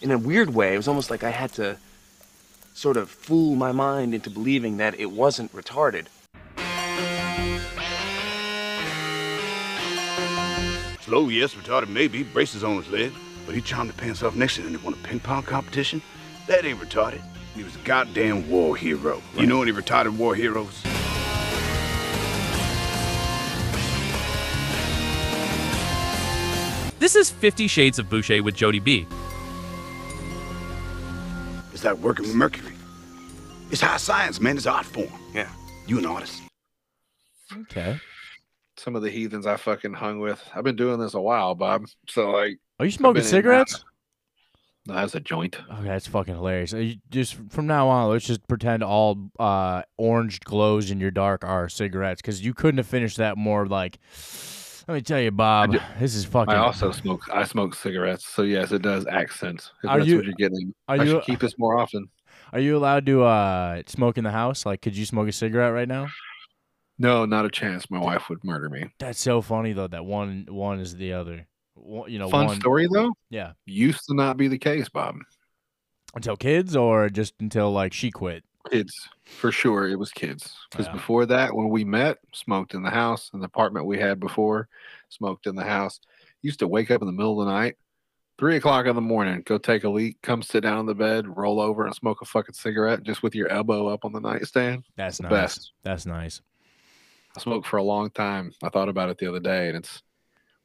in a weird way, it was almost like I had to sort of fool my mind into believing that it wasn't retarded. Slow, yes, retarded maybe, braces on his leg, but he charmed the pants off next to him and won a ping pong competition. That ain't retarded. He was a goddamn war hero. You know any retarded war heroes? This is Fifty Shades of Boucher with Jodie B. It's working with Mercury. It's high science, man. It's art form. Yeah. You an artist. Okay. Some of the heathens I fucking hung with. I've been doing this a while, Bob. So like, Are you smoking been in cigarettes? no, that's a joint. Okay, that's fucking hilarious. Uh, you- Just from now on, let's just pretend all uh, orange glows in your dark are cigarettes because you couldn't have finished that more like. Let me tell you, Bob, this is fucking. I also smoke. I smoke cigarettes. So yes, it does accent. Are that's you- what you're getting. are I you- should keep this more often. Are you allowed to uh, smoke in the house? Like, could you smoke a cigarette right now? No, not a chance. My wife would murder me. That's so funny though. That one one is the other. One, you know, Fun one story though. yeah. Used to not be the case, Bob. Until kids, or just until like she quit. Kids, for sure, it was kids. Because Yeah. before that, when we met, smoked in the house, in the apartment we had before, smoked in the house. Used to wake up in the middle of the night, three o'clock in the morning, go take a leak, come sit down on the bed, roll over and smoke a fucking cigarette just with your elbow up on the nightstand. That's the nice. best. That's nice. I smoked for a long time. I thought about it the other day, and it's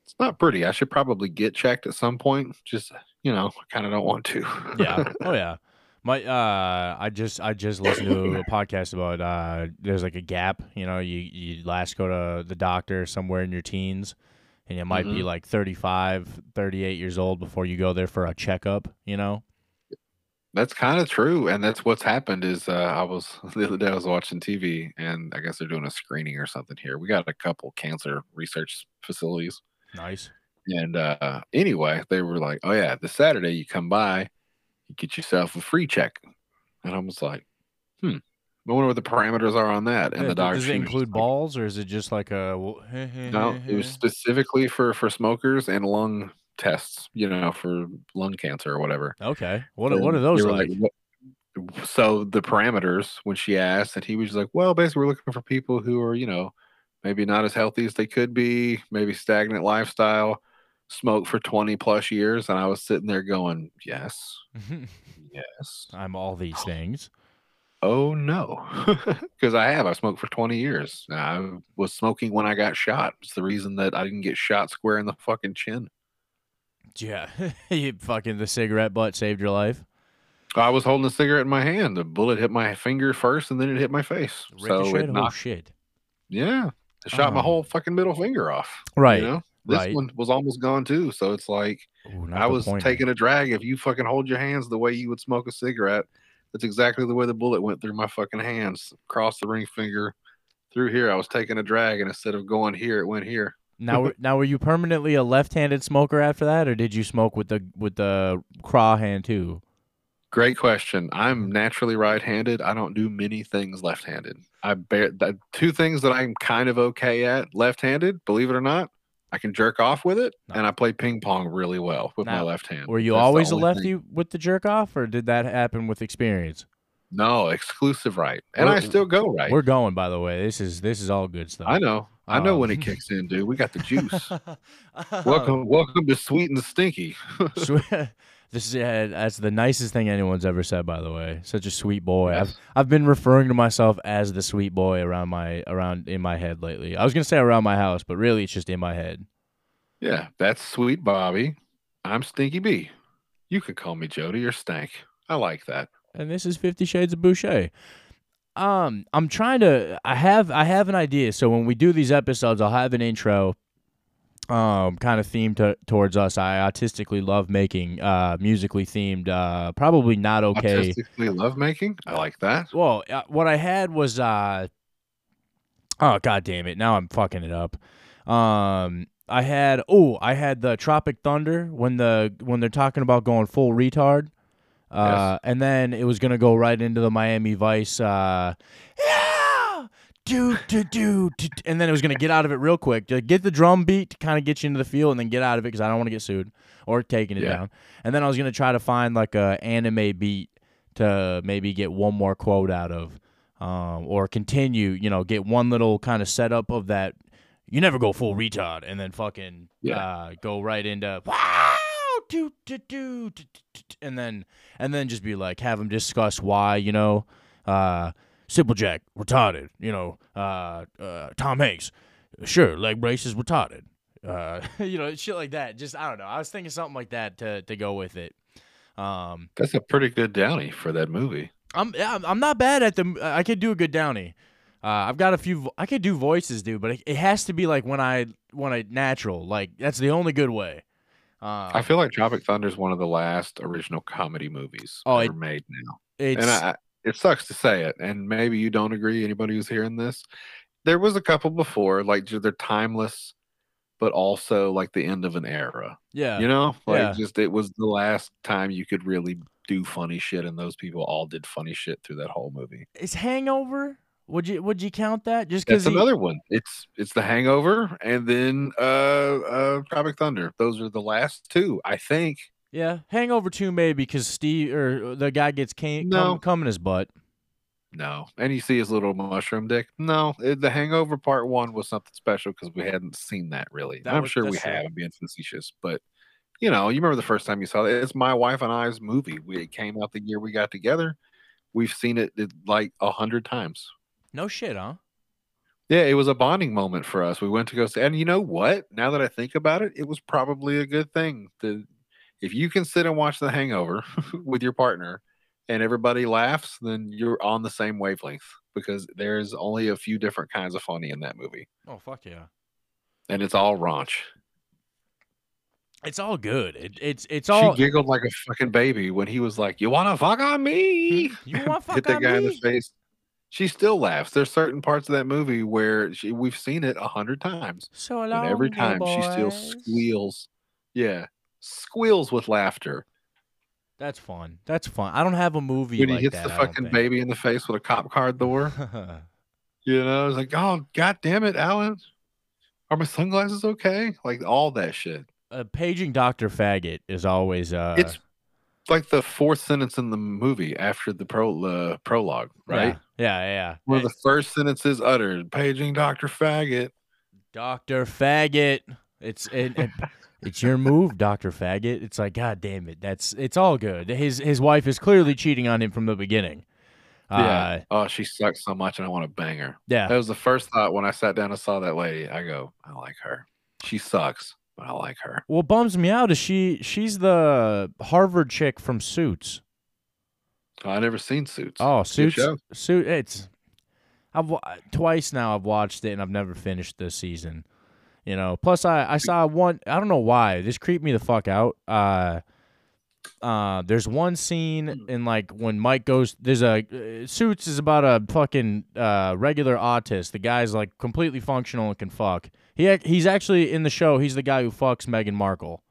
it's not pretty. I should probably get checked at some point. Just you know, I kind of don't want to. yeah. Oh yeah. My uh I just I just listened to a podcast about uh there's like a gap, you know, you you last go to the doctor somewhere in your teens and you might be Mhm. like 35, 38 years old before you go there for a checkup, you know? That's kind of true, and that's what's happened. Is uh, I was the other day I was watching TV, and I guess they're doing a screening or something here. We got a couple cancer research facilities, Nice. and uh, anyway, they were like, "Oh yeah, this Saturday you come by, you get yourself a free check," and I was like, "Hmm, I wonder what the parameters are on that." And Yeah, the doctor does it include like, balls or is it just like a well, No, it was specifically for for smokers and lung tests. You know, for lung cancer or whatever. Okay. What are- what And are those were like? so the parameters when she asked, and he was like, "Well, basically, we're looking for people who are, you know, maybe not as healthy as they could be, maybe stagnant lifestyle, smoke for twenty plus years." And I was sitting there going, "Yes, yes, I'm all these oh. things. oh no," because I have. I smoked for twenty years. I was smoking when I got shot. It's the reason that I didn't get shot square in the fucking chin. Yeah. you fucking the cigarette butt saved your life. I was holding a cigarette in my hand. The bullet hit my finger first, and then it hit my face. So Ricochet? it Oh knocked. shit. Yeah, it shot my Oh. whole fucking middle finger off. Right. You know, this right. one was almost gone too. So it's like Ooh, I was pointer. taking a drag. If you fucking hold your hands the way you would smoke a cigarette, that's exactly the way the bullet went through my fucking hands, across the ring finger, through here. I was taking a drag, and instead of going here, it went here. Now, were- now, were you permanently a left-handed smoker after that, or did you smoke with the with the craw hand too? Great question. I'm naturally right-handed. I don't do many things left-handed. I bear the two things that I'm kind of okay at left-handed. Believe it or not, I can jerk off with it, No. and I play ping pong really well with my left hand. Were you That's always a lefty thing. with the jerk off, or did that happen with experience? No, exclusive right, and I We're- still go right. We're going, by the way. This is this is all good stuff. I know. I know when it um, kicks in, dude. We got the juice. Oh. welcome, welcome to Sweet and Stinky. This is yeah, that's the nicest thing anyone's ever said. By the way, such a sweet boy. I've I've been referring to myself as the sweet boy around my around in my head lately. I was gonna say around my house, but really it's just in my head. yeah, that's Sweet Bobby. I'm Stinky B. You can call me Jodie or Stank. I like that. and this is Fifty Shades of Boucher. Um, I'm trying to. I have. I have an idea. So when we do these episodes, I'll have an intro. Um, kind of themed to, towards us. I artistically love making uh musically themed. Uh, probably not okay. Artistically lovemaking. I like that. Well, uh, what I had was uh. Oh god damn it! Now I'm fucking it up. Um, I had oh, I had the Tropic Thunder when the when they're talking about going full retard. Uh, and then it was gonna go right into the Miami Vice. Uh, yeah, do do do, do, and then it was gonna get out of it real quick. To get the drum beat to kind of get you into the feel, and then get out of it because I don't want to get sued or taking it Yeah. down. And then I was gonna try to find like a anime beat to maybe get one more quote out of, um, or continue. You know, get one little kind of setup of that. You never go full retard, and then fucking Yeah. uh, go right into wow, do do do, do, do, do, and then and then just be like have them discuss why you know. Uh, Simple Jack, retarded. You know, uh, uh, Tom Hanks, sure, leg braces, retarded. Uh, you know, shit like that. Just I don't know. I was thinking something like that to to go with it. Um, That's a pretty good Downey for that movie. I'm I'm- not bad at the. I could do a good Downey. Uh, I've got a few. I could do voices, dude, but it, it has to be like when I when I natural. Like that's the only good way. Uh, I feel like Tropic Thunder is one of the last original comedy movies Oh, ever it- made now. it's and I- it sucks to say it, and maybe you don't agree. Anybody who's hearing this, there was a couple before, like they're timeless, but also like the end of an era. yeah. You know, like Yeah. just it was the last time you could really do funny shit, and those people all did funny shit through that whole movie. Is Hangover? Would you would you count that? Just That's because another one. It's it's The Hangover, and then uh uh Tropic Thunder. Those are the last two, I think. Yeah, Hangover two maybe because Steve or uh, the guy gets came No. come, come in his butt. No, and you see his little mushroom dick. No, it, the Hangover Part One was something special because we hadn't seen that really. That I'm was- sure we have. I'm being facetious, but you know, you remember the first time you saw it. It's my wife and I's movie. We it came out the year we got together. We've seen it, it like a hundred times. No shit, huh? Yeah, it was a bonding moment for us. We went to go see, and you know what? Now that I think about it, it was probably a good thing. To, if you can sit and watch The Hangover with your partner, and everybody laughs, then you're on the same wavelength because there's only a few different kinds of funny in that movie, Oh fuck yeah! and it's all raunch. It's all good. It, it's it's all. She giggled like a fucking baby when he was like, "You want to fuck on me?" Hmm? You want fuck? Hit that guy in the me? face. She still laughs. There's certain parts of that movie where she, we've seen it a hundred times. So and every time little she still squeals. Yeah, squeals with laughter That's fun. That's fun. I don't have a movie when he like hits that. the fucking baby in the face with a cop car door. You know, it's like, oh god damn it, Alan, are my sunglasses okay? Like all that shit. uh, paging Doctor Faggot is always uh. it's like the fourth sentence in the movie after the pro uh, prologue, right? Yeah, yeah, yeah. Of the first sentences uttered, paging Doctor Faggot. Doctor Faggot. It's it, it- it's your move, Doctor Faggot. It's like, God damn it. That's it's all good. His his wife is clearly cheating on him from the beginning. Uh, yeah. Oh, she sucks so much, and I want to bang her. yeah. That was the first thought when I sat down and saw that lady. I go, I like her. She sucks, but I like her. What bums me out is she she's the Harvard chick from Suits. I never seen Suits. Oh, Suits. Suit. It's I've twice now. I've watched it and I've never finished this season. You know. Plus, I I saw one. I don't know why this creeped me the fuck out. Uh, uh, there's one scene in like when Mike goes. There's a uh, Suits is about a fucking uh regular autist. The guy's like completely functional and can fuck. He he's actually in the show. He's the guy who fucks Meghan Markle.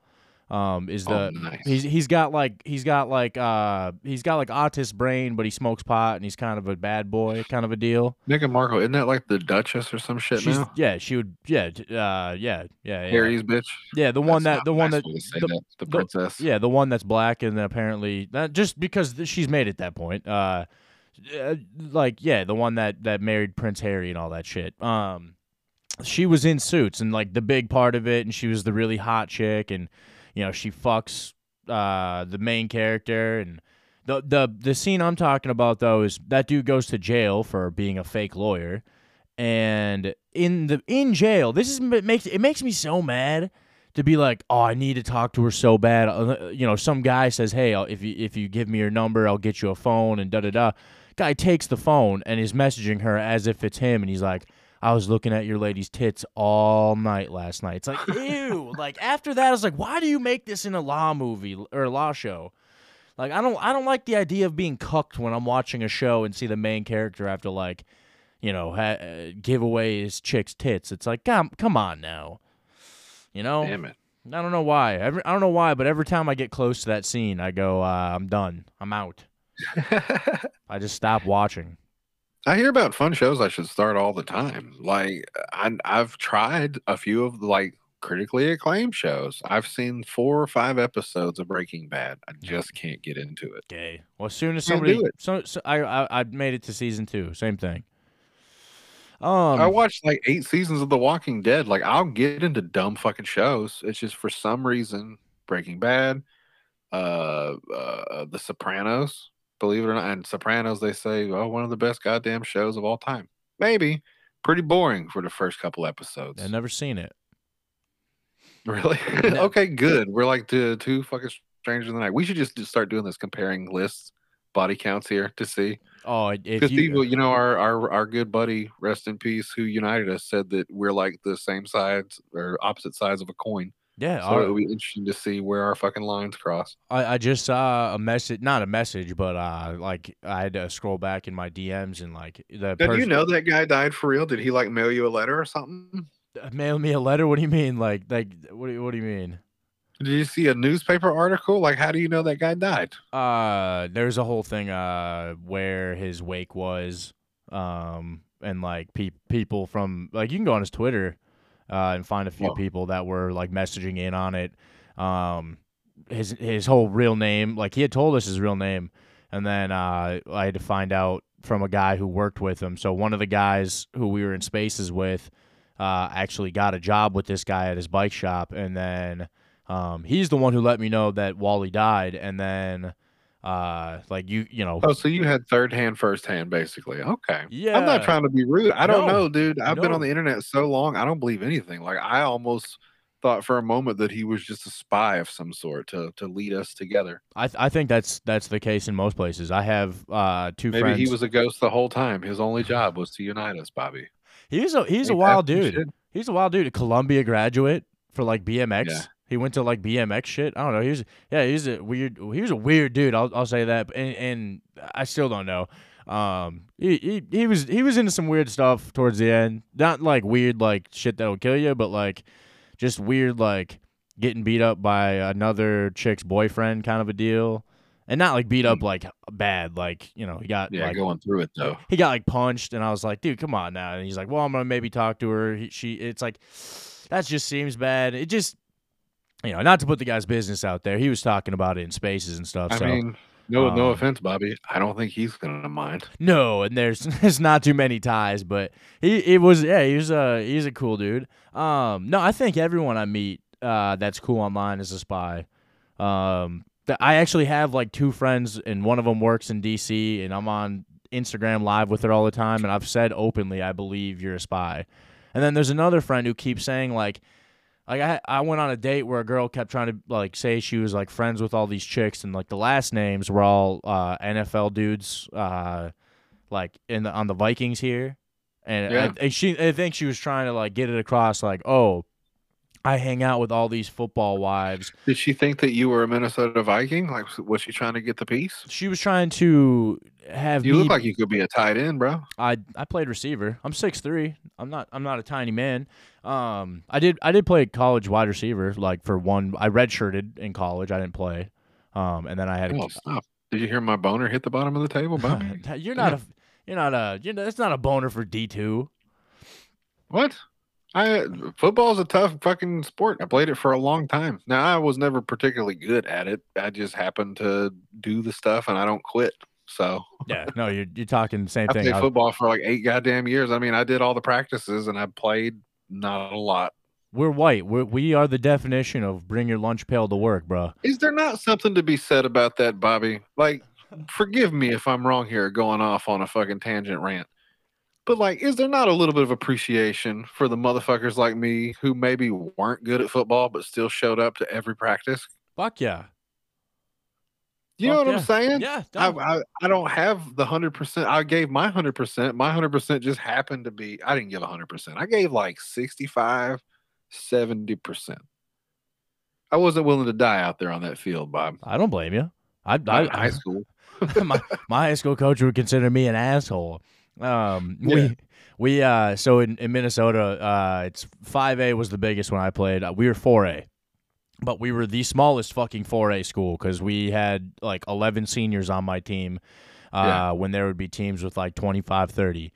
Um, is the oh, nice. He's he's got like he's got like uh he's got like autist brain, but he smokes pot and he's kind of a bad boy kind of a deal. Meghan Markle, isn't that like the Duchess or some shit She's now? yeah, she would yeah uh yeah yeah yeah Harry's bitch. yeah the one That's that the one nice that way to say the- that, the the- princess. yeah the one that's black and apparently that just because she's made at that point uh, uh like yeah the one that that married Prince Harry and all that shit um she was in suits and like the big part of it and she was the really hot chick and you know she fucks uh the main character. And the the the scene I'm talking about though is that dude goes to jail for being a fake lawyer. And in the in jail this is it makes it makes me so mad to be like oh I need to talk to her so bad. Uh, you know some guy says hey I'll, if you if you give me your number I'll get you a phone and da da da. Guy takes the phone and is messaging her as if it's him and he's like I was looking at your lady's tits all night last night. It's like, ew. like after that, I was like, why do you make this in a law movie or a law show? Like I don't I don't like the idea of being cucked when I'm watching a show and see the main character have to like, you know, ha- uh, give away his chick's tits. It's like, come come on now. You know? Damn it. I don't know why. Every, I don't know why, but every time I get close to that scene, I go, uh, I'm done. I'm out. I just stop watching. I hear about fun shows I should start all the time. Like I, I've tried a few of the like critically acclaimed shows. I've seen four or five episodes of Breaking Bad. I just can't get into it. Okay. Well, as soon as somebody, so, so I, I I made it to season two. Same thing. Um, I watched like eight seasons of The Walking Dead. Like I'll get into dumb fucking shows. It's just for some reason Breaking Bad, uh, uh, The Sopranos. Believe it or not, and Sopranos they say, oh, one of the best goddamn shows of all time. Maybe pretty boring for the first couple episodes. I've never seen it. Really? No. okay, good. We're like two, two fucking strangers in the night. We should just start doing this, comparing lists, body counts here to see. Oh, Because you, people, you know, our, our our good buddy, rest in peace, who united us, said that we're like the same sides or opposite sides of a coin. Yeah, So it'll be interesting to see where our fucking lines cross. I, I just saw a message, not a message, but uh, like I had to scroll back in my DMs and like the do you know that guy died for real? Did he like mail you a letter or something? mail me a letter. What do you mean? Like, like what do you, what do you mean? Did you see a newspaper article? Like, how do you know that guy died? Uh, there's a whole thing uh where his wake was, um, and like pe- people from like you can go on his Twitter, uh, and find a few people that were like messaging in on it. Um, his his whole real name, like he had told us his real name, and then uh, I had to find out from a guy who worked with him. So one of the guys who we were in spaces with, uh, actually got a job with this guy at his bike shop, and then um, he's the one who let me know that Wally died, and then uh, like you you know Oh, so you had third hand, first hand, basically. Okay. Yeah. I'm not trying to be rude. I don't No. know, dude. I've been on the internet so long, I don't believe anything. Like I almost thought for a moment that he was just a spy of some sort to to lead us together. I th- I think that's that's the case in most places. I have uh two Maybe friends. he was a ghost the whole time. His only job was to unite us, Bobby. he's a he's a Ain't that wild dude. shit? He's a wild dude. A Columbia graduate for like BMX. Yeah. He went to like BMX shit. I don't know. He was yeah. He's a weird. He was a weird dude. I'll I'll say that. And and I still don't know. Um, he, he he was he was into some weird stuff towards the end. Not like weird like shit that'll kill you, but like just weird like getting beat up by another chick's boyfriend kind of a deal. And not like beat up like bad, like you know he got. Yeah, like going through it though. he got like punched and i was like dude come on now and he's like well i'm gonna maybe talk to her he, she it's like that just seems bad it just you know not to put the guy's business out there he was talking about it in spaces and stuff I so mean, no, no um, offense, Bobby. I don't think he's gonna mind. no and there's there's not too many ties but he it was yeah he was a he's a cool dude um no i think everyone i meet uh that's cool online is a spy um th- i actually have like two friends and one of them works in dc and i'm on instagram live with her all the time and i've said openly i believe you're a spy and then there's another friend who keeps saying like like I I went on a date where a girl kept trying to like say she was like friends with all these chicks and like the last names were all uh, NFL dudes uh like in the on the Vikings here and, Yeah. I, and she I think she was trying to like get it across like oh I hang out with all these football wives. Did she think that you were a Minnesota Viking? Like, was she trying to get the piece? She was trying to have You me look like you could be a tight end, bro. I I played receiver. I'm 6'3". I'm not I'm not a tiny man. Um I did I did play college wide receiver like for one I redshirted in college. I didn't play. Um and then I had Oh, a, stop. Did you hear my boner hit the bottom of the table? You're not a you're not a you're not, it's not a boner for D2. what? I football's a tough fucking sport. I played it for a long time. Now I was never particularly good at it. I just happened to do the stuff, and I don't quit. So Yeah, no, you're you're talking the same I thing. played football for like eight goddamn years. I mean, I did all the practices, and I played not a lot. we're white. We're, we are the definition of bring your lunch pail to work, bro. Is there not something to be said about that, Bobby? Like, forgive me if I'm wrong here, going off on a fucking tangent rant. But like, is there not a little bit of appreciation for the motherfuckers like me who maybe weren't good at football but still showed up to every practice? Fuck yeah. You know what yeah. I'm saying? Yeah. I. I, I don't have the hundred percent. I gave my hundred percent. My hundred percent just happened to be. I didn't give hundred percent. I gave like 65, 70 percent. I wasn't willing to die out there on that field, Bob. I don't blame you. I, Not I, high school. my, my high school coach would consider me an asshole. Um, Yeah. we we uh so in, in Minnesota, uh, it's five A was the biggest when I played. Uh, we were four A, but we were the smallest fucking four A school because we had like eleven seniors on my team. uh, Yeah. when there would be teams with like 25, 30.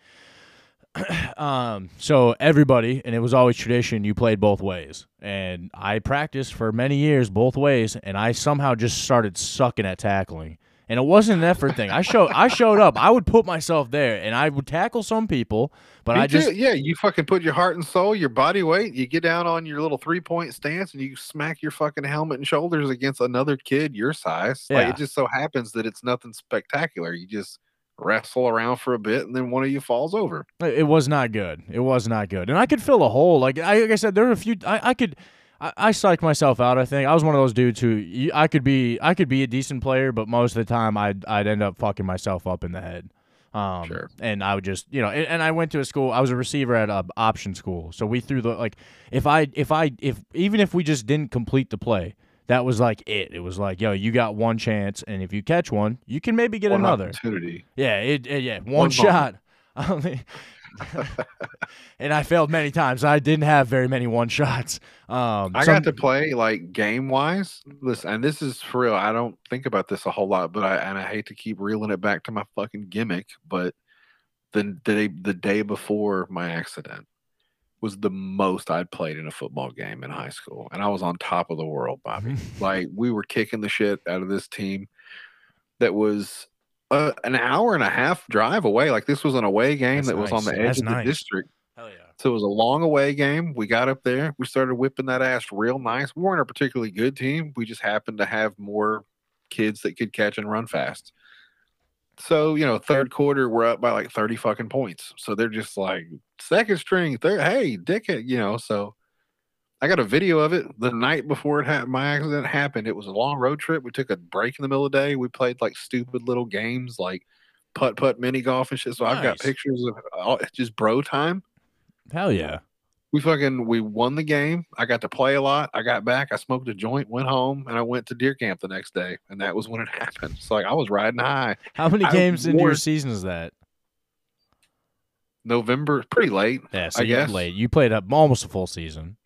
um, so everybody, and it was always tradition, you played both ways. And I practiced for many years both ways, and I somehow just started sucking at tackling. And it wasn't an effort thing. I showed I showed up. I would put myself there, and I would tackle some people, but Me I just too. yeah, you fucking put your heart and soul, your body weight, you get down on your little three point stance and you smack your fucking helmet and shoulders against another kid your size. Like Yeah. it just so happens that it's nothing spectacular. You just wrestle around for a bit and then one of you falls over. It it was not good. It was not good, and I could fill a hole. Like I, like I said, there were a few. I, I could. I, I psyched myself out. I think I was one of those dudes who you- I could be. I could be a decent player, but most of the time I'd I'd end up fucking myself up in the head. Um, Sure. And I would just, you know, and, and I went to a school. I was a receiver at a option school, so we threw the like. If I, if I, if even if we just didn't complete the play, that was like it. It was like, yo, you got one chance, and if you catch one, you can maybe get One another. opportunity. Yeah, it, it- yeah, one, One shot. Only- and I failed many times. I didn't have very many one shots. Um, I some- got to play like game wise. Listen, and this is for real. I don't think about this a whole lot, but I and I hate to keep reeling it back to my fucking gimmick, but the day the day before my accident was the most I'd played in a football game in high school, and I was on top of the world, Bobby. like we were kicking the shit out of this team that was uh, an hour and a half drive away. Like this was an away game That's that was on the edge That's of the nice. district. Hell yeah. So it was a long away game. We got up there. We started whipping that ass real nice. We weren't a particularly good team. We just happened to have more kids that could catch and run fast. So, you know, third quarter, we're up by like 30 fucking points. So they're just like, second string, third, hey, dickhead, you know. So I got a video of it the night before it happened. My accident happened. It was a long road trip. We took a break in the middle of the day. We played like stupid little games like putt putt mini golf and shit. So I've got pictures of oh, all, just bro time Hell yeah. we fucking we won the game. I got to play a lot. I got back. I smoked a joint, went home, and I went to deer camp the next day. And that was when it happened. So like I was riding high. How many I games into your season is that? November, pretty late. Yeah, so I guess. late. You played up almost a full season.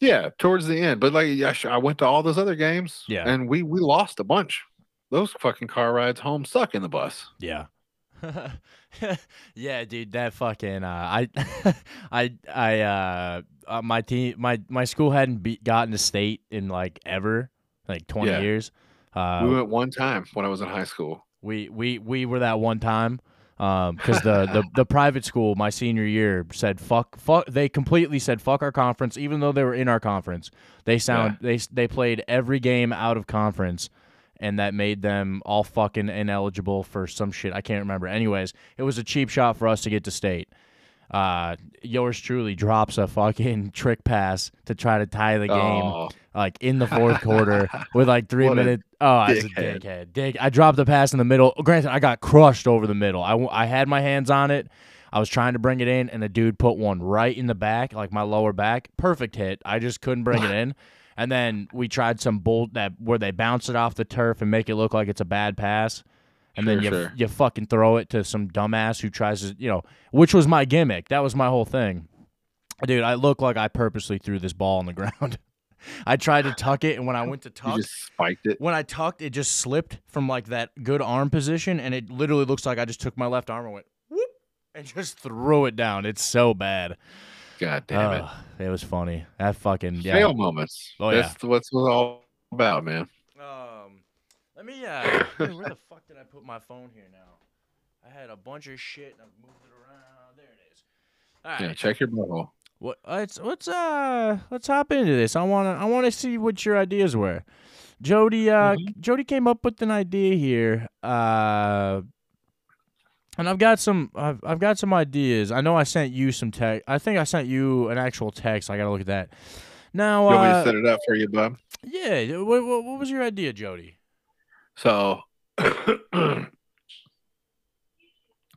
Yeah, towards the end. But like I, sh- I went to all those other games. Yeah. and we we lost a bunch. Those fucking car rides home suck in the bus. Yeah. yeah, dude, that fucking uh, I I I uh, uh my team my my school hadn't be, gotten to state in like ever, like 20 Yeah. years. Uh we went one time when I was in high school. we we we were that one time um because the, the the private school my senior year said fuck fuck they completely said fuck our conference even though they were in our conference. They sound they they played every game out of conference and that made them all fucking ineligible for some shit. I can't remember. Anyways it was a cheap shot for us to get to state uh yours truly drops a fucking trick pass to try to tie the game Oh, like in the fourth quarter with like three What minutes. Oh, I was a dickhead. Dick. I dropped the pass in the middle. Granted, I got crushed over the middle. I, I had my hands on it. I was trying to bring it in, and the dude put one right in the back, like my lower back. Perfect hit. I just couldn't bring it in. And then we tried some bolt that where they bounce it off the turf and make it look like it's a bad pass. And then you sure. you fucking throw it to some dumbass who tries to, you know, which was my gimmick. That was my whole thing. Dude, I look like I purposely threw this ball on the ground. I tried to tuck it, and when I went to tuck, just spiked it. when I tucked, it just slipped from like that good arm position, and it literally looks like I just took my left arm and went whoop and just threw it down. It's so bad. God damn it. It was funny. That fucking yeah. Fail moments. Oh, yeah. That's what's all about, man. Let me. Uh, where the fuck did I put my phone here now? I had a bunch of shit and I moved it around. There it is. All right. Yeah, check your butthole. What let's let's uh let's hop into this. I wanna I wanna see what your ideas were. Jodie uh Jodie came up with an idea here. Uh and I've got some I've, I've got some ideas. I know I sent you some text. I think I sent you an actual text. I got to look at that. Now You want me to uh, set it up for you, bub? yeah, what, what, what was your idea, Jodie? So that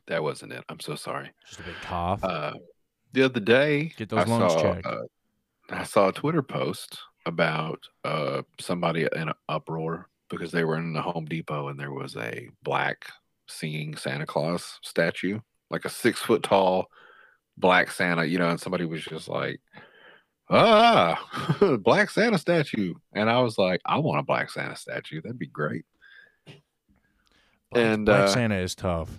wasn't it. I'm so sorry. Just a big cough. Uh, the other day, Get those I lungs saw, checked. uh, I saw a Twitter post about uh, somebody in an uproar because they were in the Home Depot and there was a black singing Santa Claus statue, like a six foot tall black Santa, you know, and somebody was just like, ah, black Santa statue. And I was like, I want a black Santa statue. That'd be great. Black, And, Black uh, Santa is tough.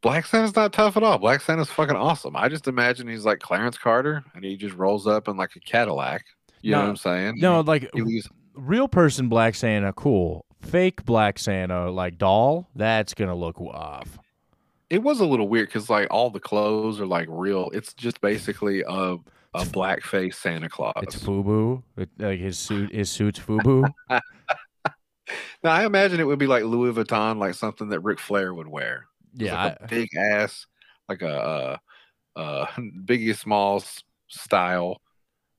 Black Santa's not tough at all. Black Santa's fucking awesome. I just imagine he's like Clarence Carter and he just rolls up in like a Cadillac. You know what I'm saying? No, like leaves real person Black Santa, cool. Fake Black Santa, like doll, that's gonna look off. it was a little weird because like all the clothes are like real. It's just basically a a blackface Santa Claus. It's FUBU. It, like his suit, his suit's FUBU. now I imagine it would be like Louis Vuitton, like something that Ric Flair would wear. Yeah, like I- a big ass, like a uh, uh, Biggie Smalls style,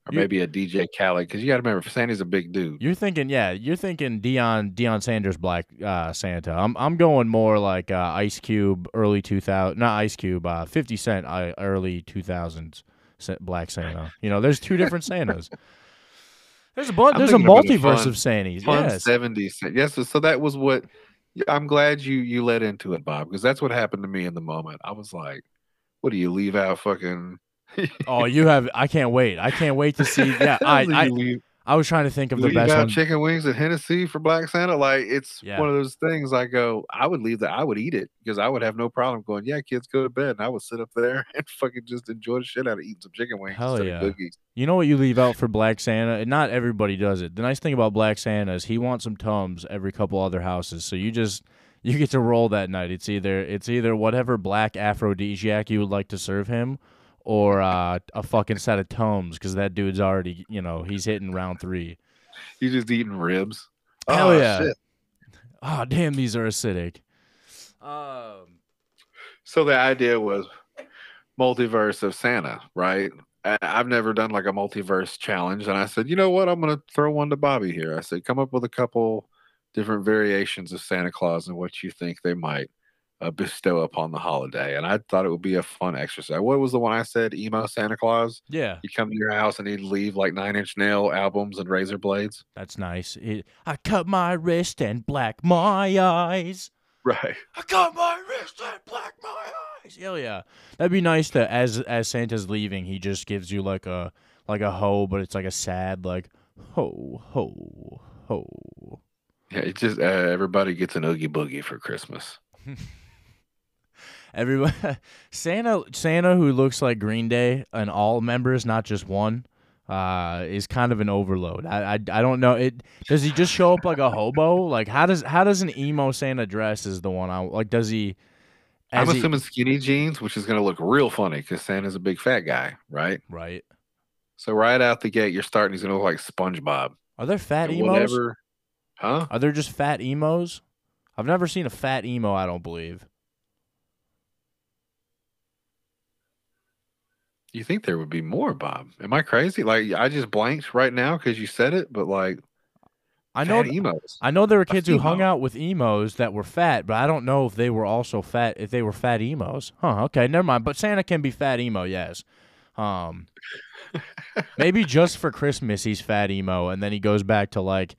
or You- maybe a DJ Khaled. Because you got to remember, Sandy's a big dude. You're thinking, yeah, you're thinking Deion Deion Sanders Black uh, Santa. I'm I'm going more like uh, Ice Cube early 2000, not Ice Cube, uh, 50 Cent uh, early 2000s Sa- Black Santa. You know, there's two different Santas. There's a. I'm There's a thinking about a multiverse of Santas. Fun Yes. 70s. Yes, so, that was what. I'm glad you you led into it, Bob, because that's what happened to me in the moment. I was like, "What do you leave out? Fucking." Oh, you have. I can't wait. I can't wait to see. Yeah, I I, leave, I was trying to think of the leave best one. chicken wings at Hennessy for Black Santa. Like it's Yeah. one of those things. I go, I would leave that. I would eat it because I would have no problem going. Yeah, kids, go to bed, and I would sit up there and fucking just enjoy the shit out of eating some chicken wings Hell instead yeah. You know what you leave out for Black Santa? And not everybody does it. The nice thing about Black Santa is he wants some tums every couple other houses. So you just you get to roll that night. It's either it's either whatever black aphrodisiac you would like to serve him, or uh, a fucking set of Tums because that dude's already you know he's hitting round three. He's just eating ribs. Hell Oh, yeah. shit. Oh damn, these are acidic. Um, So the idea was multiverse of Santa, right? I've never done like a multiverse challenge, and I said, you know what? I'm gonna throw one to Bobby here. I said, come up with a couple different variations of Santa Claus and what you think they might uh, bestow upon the holiday. And I thought it would be a fun exercise. What was the one I said? Emo Santa Claus. yeah, You come to your house and he'd leave like Nine Inch Nail albums and razor blades. that's nice. It, I cut my wrist and black my eyes. Right. I cut my wrist and black my eyes. Hell yeah, that'd be nice to as as Santa's leaving, he just gives you like a like a ho, but it's like a sad like ho ho ho. Yeah. It just uh, everybody gets an oogie boogie for Christmas. Everyone, Santa Santa who looks like Green Day and all members, not just one, uh, is kind of an overload. I, I I don't know. It does he just show up like a hobo? Like how does how does an emo Santa dress is the one I like? Does he? I'm he- assuming skinny jeans, which is going to look real funny because Santa's a big fat guy, right? right. So right out the gate, you're starting. He's going to look like SpongeBob. Are there fat And emos? whatever, huh? Are there just fat emos? I've never seen a fat emo. I don't believe. You think there would be more, Bob? Am I crazy? Like I just blanked right now because you said it, but like I know. emos. I know there were kids who hung out with emos that were fat, but I don't know if they were also fat. If they were fat emos, huh? Okay, never mind. But Santa can be fat emo, yes. Um, maybe just for Christmas he's fat emo, and then he goes back to like,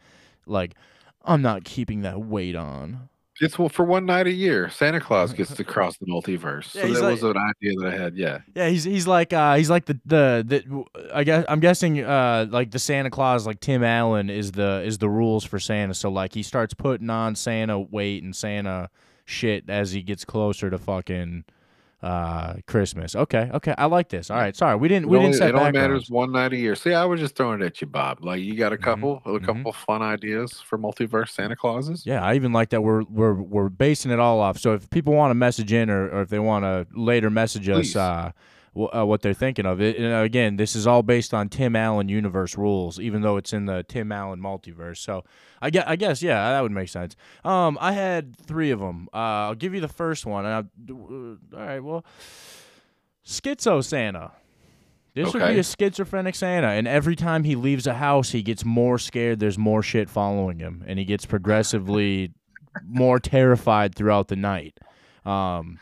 like, I'm not keeping that weight on. It's well, for one night a year. Santa Claus gets to cross the multiverse. Yeah, so that like- was an idea that I had. Yeah. Yeah, he's he's like uh he's like the the, the I guess I'm guessing uh like the Santa Claus like Tim Allen is the is the rules for Santa. So like he starts putting on Santa weight and Santa shit as he gets closer to fucking uh Christmas. Okay, okay, I like this. All right, sorry we didn't we only, didn't set it only matters one night a year. See, I was just throwing it at you, Bob. Like you got a Mhm, couple, a mhm. couple fun ideas for multiverse Santa Clauses. Yeah, I even like that we're we're we're basing it all off. So if people want to message in or, or if they want to later message us uh, uh, what they're thinking of it, and again, this is all based on Tim Allen universe rules, even though it's in the Tim Allen multiverse. So I guess, I guess yeah, that would make sense. Um, I had three of them. Uh, I'll give you the first one. And I, all right, well, Schizo Santa. This would be a schizophrenic Santa, and every time he leaves a house, he gets more scared. There's more shit following him, and he gets progressively more terrified throughout the night. Um,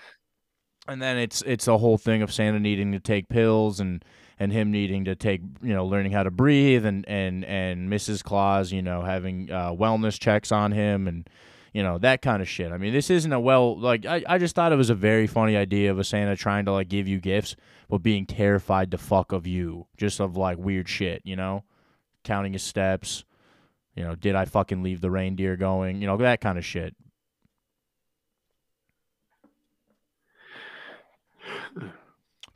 and then it's it's a whole thing of Santa needing to take pills and and him needing to take you know learning how to breathe and and and Mrs. Claus you know having uh, wellness checks on him and you know that kind of shit. I mean, this isn't a well like I, I just thought it was a very funny idea of a Santa trying to like give you gifts but being terrified to fuck of you, just of like weird shit, you know, counting his steps. You know, did I fucking leave the reindeer going? You know that kind of shit.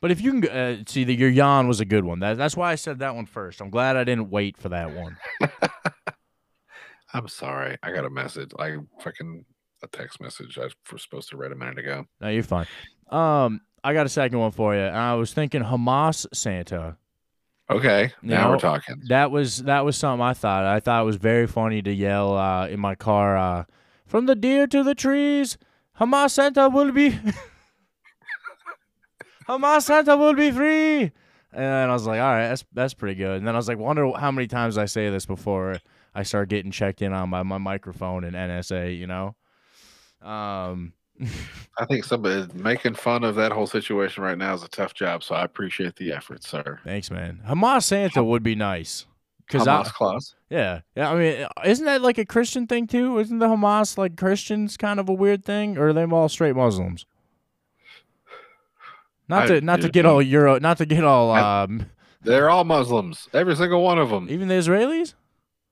But if you can uh, see that your yawn was a good one, that, that's why I said that one first. I'm glad I didn't wait for that one. I'm sorry. I got a message. I fucking a text message I was supposed to read a minute ago. No, you're fine. Um, I got a second one for you. I was thinking Hamas Santa. Okay, now know, we're talking. That was that was something I thought. I thought it was very funny to yell uh, in my car, uh, "From the deer to the trees, Hamas Santa will be, Hamas Santa will be free." And I was like, "All right, that's that's pretty good." And then I was like, "Wonder how many times I say this before I start getting checked in on by my microphone and NSA." You know. Um, I think somebody making fun of that whole situation right now is a tough job. So I appreciate the effort, sir. thanks, man. Hamas Santa would be nice. Cause Hamas I, clause. Yeah, yeah. I mean, isn't that like a Christian thing too? Isn't the Hamas like Christians kind of a weird thing, or are they all straight Muslims? Not I- to not to get all Euro, not to get all um, They're all Muslims. Every single one of them. even the Israelis.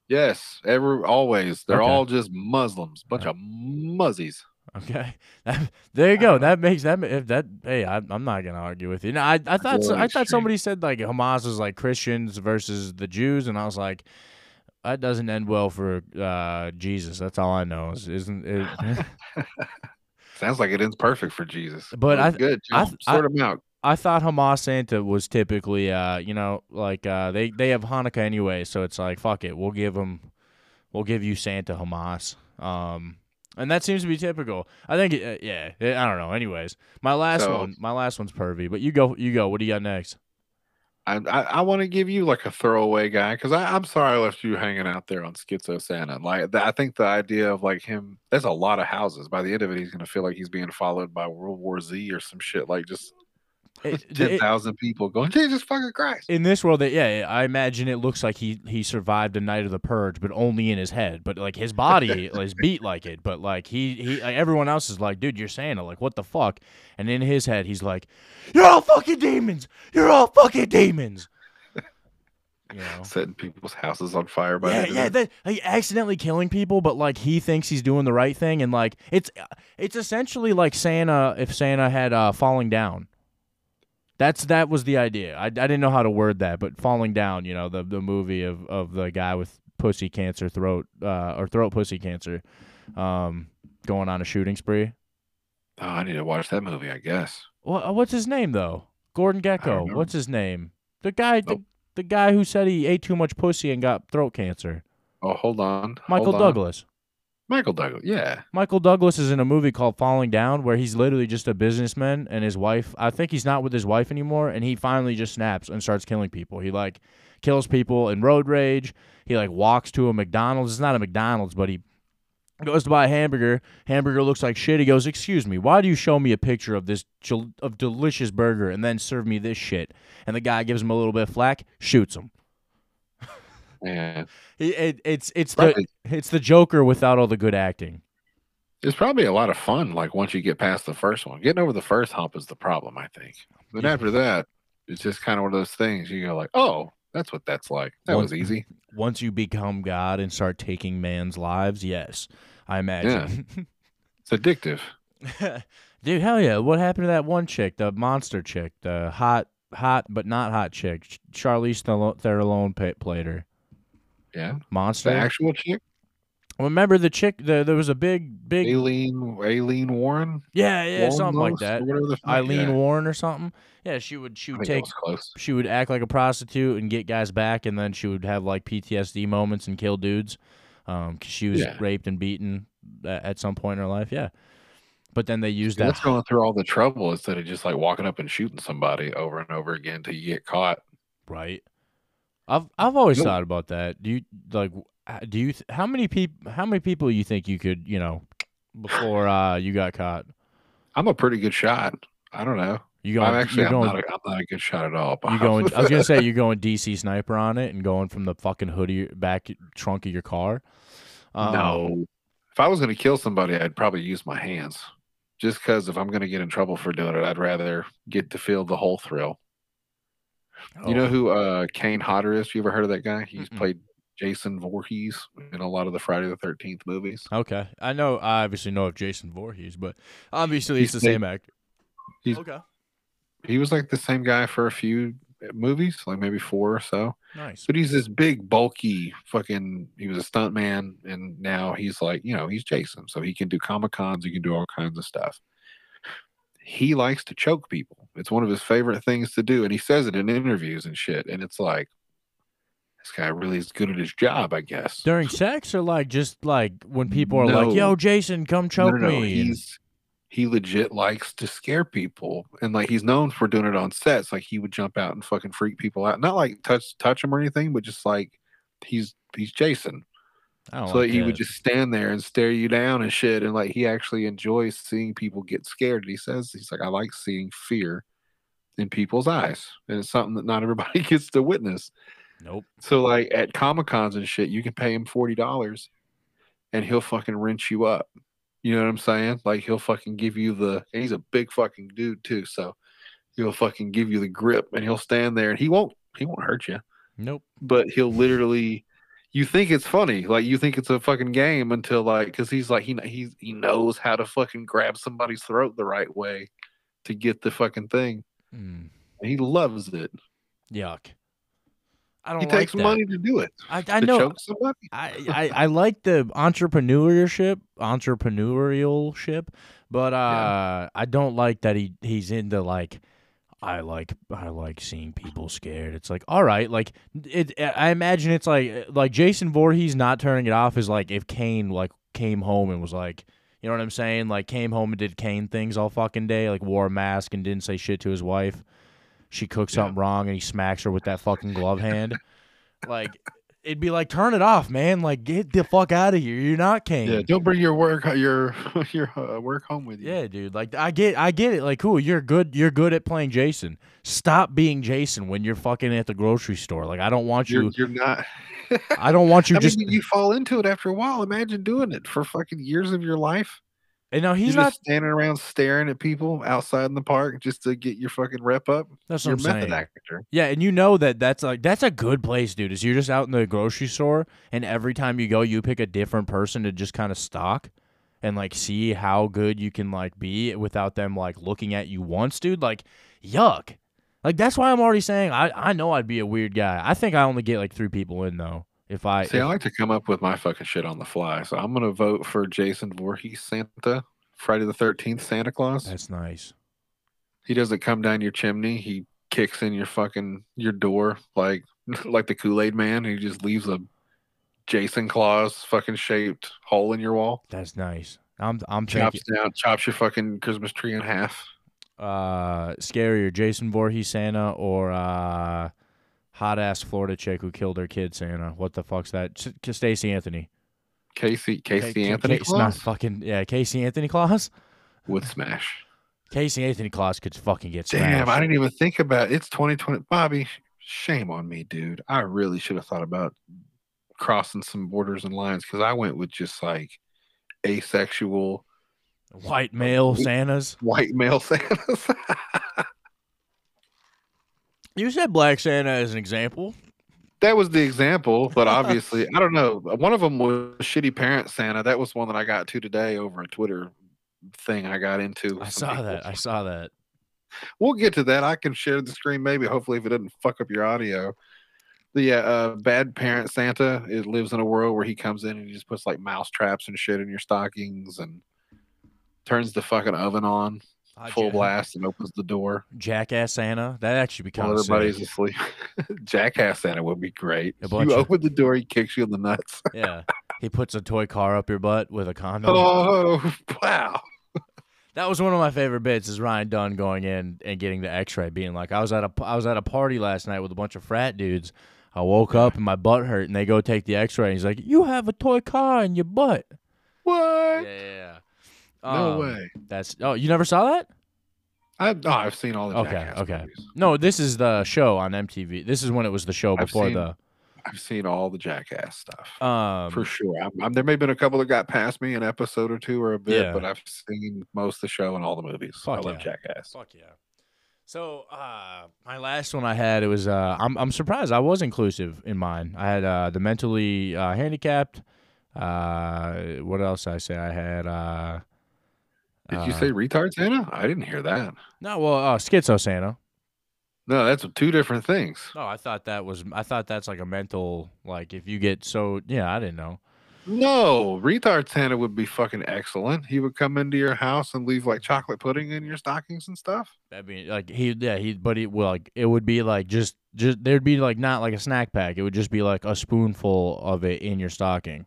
Yes, every always. They're Okay. all just Muslims. Bunch of muzzies. Okay, that, there you go. That makes that if that. Hey, I, I'm not gonna argue with you. No, I I thought so, I thought somebody said like Hamas was like Christians versus the Jews, and I was like. That doesn't end well for uh, Jesus. That's all I know. Is, isn't it? Sounds like it ends perfect for Jesus. But I- good. I- sort him out. I thought Hamas Santa was typically, uh, you know, like uh, they they have Hanukkah anyway, so it's like fuck it, we'll give them, we'll give you Santa Hamas, um, and that seems to be typical. I think, uh, yeah, I don't know. Anyways, my last So- one, my last one's pervy, but you go, you go. What do you got next? I I, I want to give you like a throwaway guy because I'm sorry I left you hanging out there on Schizo Santa. Like I think the idea of like him, there's a lot of houses. By the end of it, he's gonna feel like he's being followed by World War Z or some shit. Like just ten it- thousand people going, Jesus fucking Christ. in this world, that yeah, I imagine it looks like he he survived a night of the purge, but only in his head. But like his body is beat like it. But like he he like, everyone else is like, dude, you're Santa. Like what the fuck? And in his head, he's like, you're all fucking demons. You're all fucking demons. You know. Setting people's houses on fire by Yeah, yeah, it. that, like accidentally killing people, but like he thinks he's doing the right thing, and like it's it's essentially like Santa if Santa had uh, falling down. That's that was the idea. I, I didn't know how to word that, but falling down, you know, the the movie of, of the guy with pussy cancer throat uh, or throat pussy cancer, um, going on a shooting spree. Oh, I need to watch that movie. I guess. What what's his name though? Gordon Gekko. What's his name? The guy the, the guy who said he ate too much pussy and got throat cancer. Oh, hold on. Michael hold. Douglas. Michael Douglas. Yeah. Michael Douglas is in a movie called Falling Down where he's literally just a businessman and his wife I think he's not with his wife anymore and he finally just snaps and starts killing people. He like kills people in road rage. He like walks to a McDonald's. It's not a McDonald's, but he goes to buy a hamburger. Hamburger looks like shit. He goes, "Excuse me, why do you show me a picture of this del- of delicious burger and then serve me this shit?" And the guy gives him a little bit of flack, shoots him. He, it, it's it's the it's the Joker without all the good acting. it's probably a lot of fun. Like once you get past the first one, getting over the first hump is the problem. I think. Then Yeah. after that, it's just kind of one of those things. You go like, oh, that's what that's like. That One- was easy. once you become God and start taking man's lives, yes, I imagine. Yeah. It's addictive. Dude, hell yeah! What happened to that one chick, the monster chick, the hot, hot but not hot chick, Ch- Charlize Theron played her. Yeah. Monster. The actual chick, Remember the chick? The, there was a big, big, Aileen Aileen Warren. yeah, yeah, something like that. Eileen yeah. Warren or something. Yeah, she would, she would take, she would act like a prostitute and get guys back, and then she would have like PTSD moments and kill dudes, um, 'cause she was Yeah. raped and beaten at, at some point in her life. Yeah, but then they used Yeah, that. That's going through all the trouble instead of just like walking up and shooting somebody over and over again until you get caught. Right. I've I've always thought about that. Do you like? Do you? How many people? How many people you think you could? You know, before uh you got caught. I'm a pretty good shot. I don't know. You going? I'm actually you're I'm going. not, a, I'm not a good shot at all. you going? I was gonna say you're going DC sniper on it and going from the fucking hoodie back trunk of your car. Um, no. If I was going to kill somebody, I'd probably use my hands. Just because if I'm going to get in trouble for doing it, I'd rather get to feel the whole thrill. You know oh, who uh, Kane Hodder is? You ever heard of that guy? He's Mm-mm. played Jason Voorhees in a lot of the Friday the Thirteenth movies. Okay, I know. I obviously know of Jason Voorhees, but obviously He's it's the same actor. he's- okay. He was like the same guy for a few movies, like maybe four or so. Nice. But he's this big, bulky, fucking. He was a stunt man, and now he's like, you know, he's Jason, so he can do comic cons, he can do all kinds of stuff. He likes to choke people. It's one of his favorite things to do, and he says it in interviews and shit. And it's like, this guy really is good at his job, I guess. During sex or like just like when people are like, "Yo, Jason, come No, choke no, no, me." He's he legit likes to scare people, and like he's known for doing it on sets. Like he would jump out and fucking freak people out. Not like touch touch them or anything, but just like he's he's Jason. So like he would just stand there and stare you down and shit. And like he actually enjoys seeing people get scared. And he says he's like, I like seeing fear in people's eyes, and it's something that not everybody gets to witness. Nope. So like at Comic Cons and shit, you can pay him forty dollars, and he'll fucking wrench you up. You know what I'm saying? Like he'll fucking give you the. And he's a big fucking dude too, so he'll fucking give you the grip, and he'll stand there, and he won't. He won't hurt you, Nope. but he'll literally. You think it's funny, like you think it's a fucking game until like, because he's like he he's he knows how to fucking grab somebody's throat the right way to get the fucking thing. Mm, he loves it. yuck. I don't He like takes that. money to do it. I, I know. choke somebody. I, I, I like the entrepreneurship, entrepreneurial ship, but uh, I don't like that he he's into like. I like I like seeing people scared. It's like all right, like it. I imagine it's like eh, like Jason Voorhees not turning it off is like if Kane like came home and was like, you know what I'm saying? Like came home and did Kane things all fucking day, like wore a mask and didn't say shit to his wife. She cooked Yeah. something wrong and he smacks her with that fucking glove hand. Like it'd be like turn it off, man. Like get the fuck out of here. You're not Kane. Yeah, don't bring your work your your uh, work home with you. Yeah, dude. Like I get I get it. Like cool, you're good you're good at playing Jason. Stop being Jason when you're fucking at the grocery store. Like I don't want you're you you're not. I don't want you I just mean, you fall into it after a while. Imagine doing it for fucking years of your life. And no, he's You're not just standing around staring at people outside in the park just to get your fucking rep up. that's You're what a I'm method saying. actor. Yeah, and you know that that's like that's a good place, dude. Is you're just out in the grocery store, and every time you go, you pick a different person to just kind of stalk, and like see how good you can like be without them like looking at you once, dude. Like, yuck. Like that's why I'm already saying I I know I'd be a weird guy. I think I only get like three people in though. If I See, I like to come up with my fucking shit on the fly. So I'm gonna vote for Jason Voorhees Santa, Friday the Thirteenth Santa Claus. that's nice. He doesn't come down your chimney. He kicks in your fucking your door like like the Kool Aid Man. He just leaves a Jason Claus fucking shaped hole in your wall. That's nice. I'm I'm Chops thinking down, chops your fucking Christmas tree in half. uh scarier Jason Voorhees Santa or uh hot ass Florida chick who killed her kid Santa. What the fuck's that? S- Stacey Anthony. Casey Casey Ca- Ca- Anthony Ca- not fucking yeah, Casey Anthony Claus. with smash. Casey Anthony Claus could fucking get smashed. Damn, I didn't even think about it. it's 2020. Bobby, shame on me, dude. I really should have thought about crossing some borders and lines because I went with just like asexual White male uh, Santas. white male Santas. You said Black Santa as an example. that was the example, but obviously, I don't know. One of them was shitty parent Santa. That was one that I got to today over a Twitter thing I got into. I saw people. that. I saw that. We'll get to that. I can share the screen maybe. Hopefully, if it doesn't fuck up your audio. The uh, bad parent Santa it lives in a world where he comes in and he just puts like mouse traps and shit in your stockings and turns the fucking oven on full blast and opens the door Jackass Santa. That actually while becomes everybody's sick. asleep. Jackass Santa would be great. You of- open the door, he kicks you in the nuts. Yeah. He puts a toy car up your butt with a condom. oh wow! That was one of my favorite bits is Ryan Dunn going in and getting the X-ray, being like, I was at a I was at a party last night with a bunch of frat dudes. I woke up and my butt hurt, and they go take the X-ray. And he's like, "You have a toy car in your butt." What? Yeah, yeah. yeah. No Um, way. That's oh, you never saw that? I, no, I've seen all the Okay, Jackass okay. movies. No, this is the show on MTV. This is when it was the show before seen the. I've seen all the Jackass stuff. Um, for sure. I'm, I'm, there may have been a couple that got past me, an episode or two or a bit, Yeah. but I've seen most of the show and all the movies. I Fuck love. Jackass. Fuck yeah. So uh, my last one I had it was uh, I'm I'm surprised I was inclusive in mine. I had uh, the mentally uh, handicapped. Uh, what else I say? I had uh, Did you Uh, say retard Santa? I didn't hear that. no? Well, uh, schizo Santa. No, that's two different things. No, I thought that was. I thought that's like a mental. Like if you get so. Yeah, I didn't know. No, retard Santa would be fucking excellent. He would come into your house and leave like chocolate pudding in your stockings and stuff. I mean, like he, yeah, he, but he, well, like it would be like just, just there'd be like not like a snack pack. It would just be like a spoonful of it in your stocking.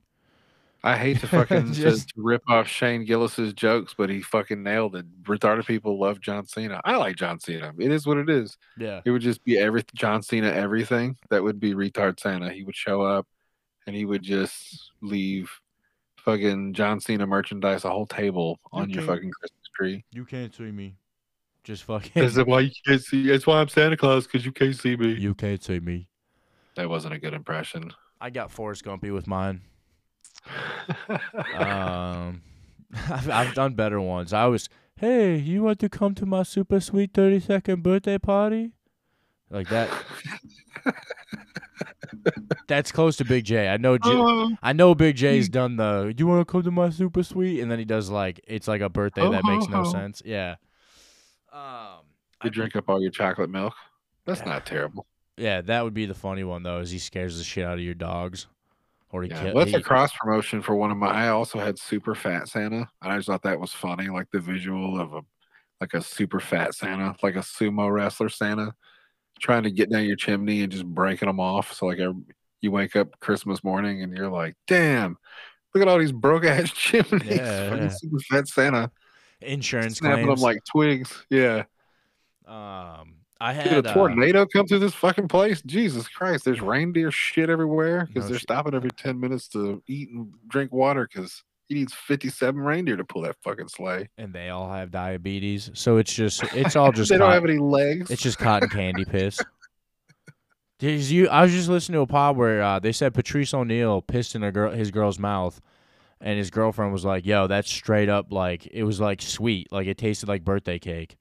I hate to fucking Just- to rip off Shane Gillis's jokes, but he fucking nailed it. Retarded people love John Cena. I like John Cena. It is what it is. Yeah. It would just be every John Cena everything. That would be retard Santa. He would show up and he would just leave fucking John Cena merchandise, a whole table on your Okay. fucking Christmas tree. You can't see me. Just fucking. That's why you can't see. That's why I'm Santa Claus because you can't see me. you can't see me. That wasn't a good impression. I got Forrest Gumpy with mine. Um, I've, I've done better ones. I was, hey, you want to come to my super sweet thirty second birthday party? Like that. That's close to Big J. I know. J- Oh, I know Big J's done the. You want to come to my super sweet? And then he does like it's like a birthday Ho, that ho, makes no ho. sense. Yeah. Um. you drink up all your chocolate milk. That's Yeah. not terrible. Yeah, that would be the funny one though. Is he scares the shit out of your dogs, or he Yeah, that's he- a cross promotion for one of my. I also had super fat Santa, and I just thought that was funny, like the visual of a like a super fat Santa, like a sumo wrestler Santa, trying to get down your chimney and just breaking them off. So like you wake up Christmas morning and you're like, damn, look at all these broke ass chimneys. Yeah. super fat Santa insurance snapping claims. them like twigs. Yeah, um, I Did had a uh, tornado come through this fucking place? Jesus Christ! There's reindeer shit everywhere because No they're shit. stopping every ten minutes to eat and drink water because he needs fifty-seven reindeer to pull that fucking sleigh. and they all have diabetes. So it's just it's all just they don't have any legs. it's just cotton candy piss. Did you? I was just listening to a pod where uh, they said Patrice O'Neal pissed in a girl his girl's mouth, and his girlfriend was like, "Yo, that's straight up like it was like sweet, like it tasted like birthday cake."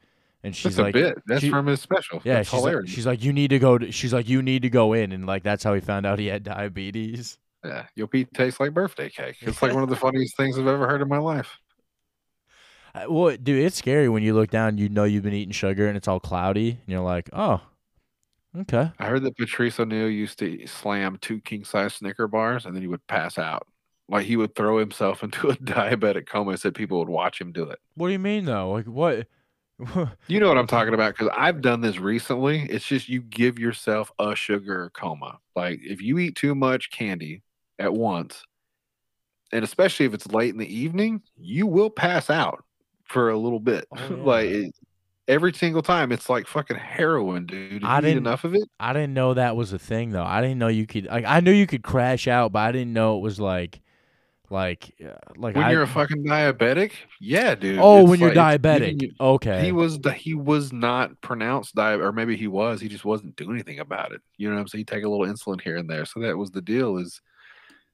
And she's That's like, a bit. That's she- from his special. "Yeah, That's she's like, she's like, you need to go. To, she's like, you need to go in, and like that's how he found out he had diabetes." yeah, your pee tastes like birthday cake. It's like one of the funniest things I've ever heard in my life. Uh, Well, dude, it's scary when you look down. You know you've been eating sugar, and it's all cloudy, and you're like, "Oh, okay." I heard that Patrice O'Neal used to slam two king size Snicker bars and then he would pass out. Like he would throw himself into a diabetic coma and said people would watch him do it. What do you mean though? Like what? You know what I'm talking about because I've done this recently. It's just you give yourself a sugar coma. Like if you eat too much candy at once, and especially if it's late in the evening, you will pass out for a little bit. Oh, like it, every single time, it's like fucking heroin, dude. I you didn't- enough of it, I didn't know that was a thing though. I didn't know you could like I knew you could crash out, but I didn't know it was like like like when I, you're a fucking diabetic, yeah, dude. Oh, it's when you're diabetic. Okay. He was he was not pronounced diabetic, or maybe he was. He just wasn't doing anything about it. You know what I'm saying? He'd take a little insulin here and there. So that was the deal. Is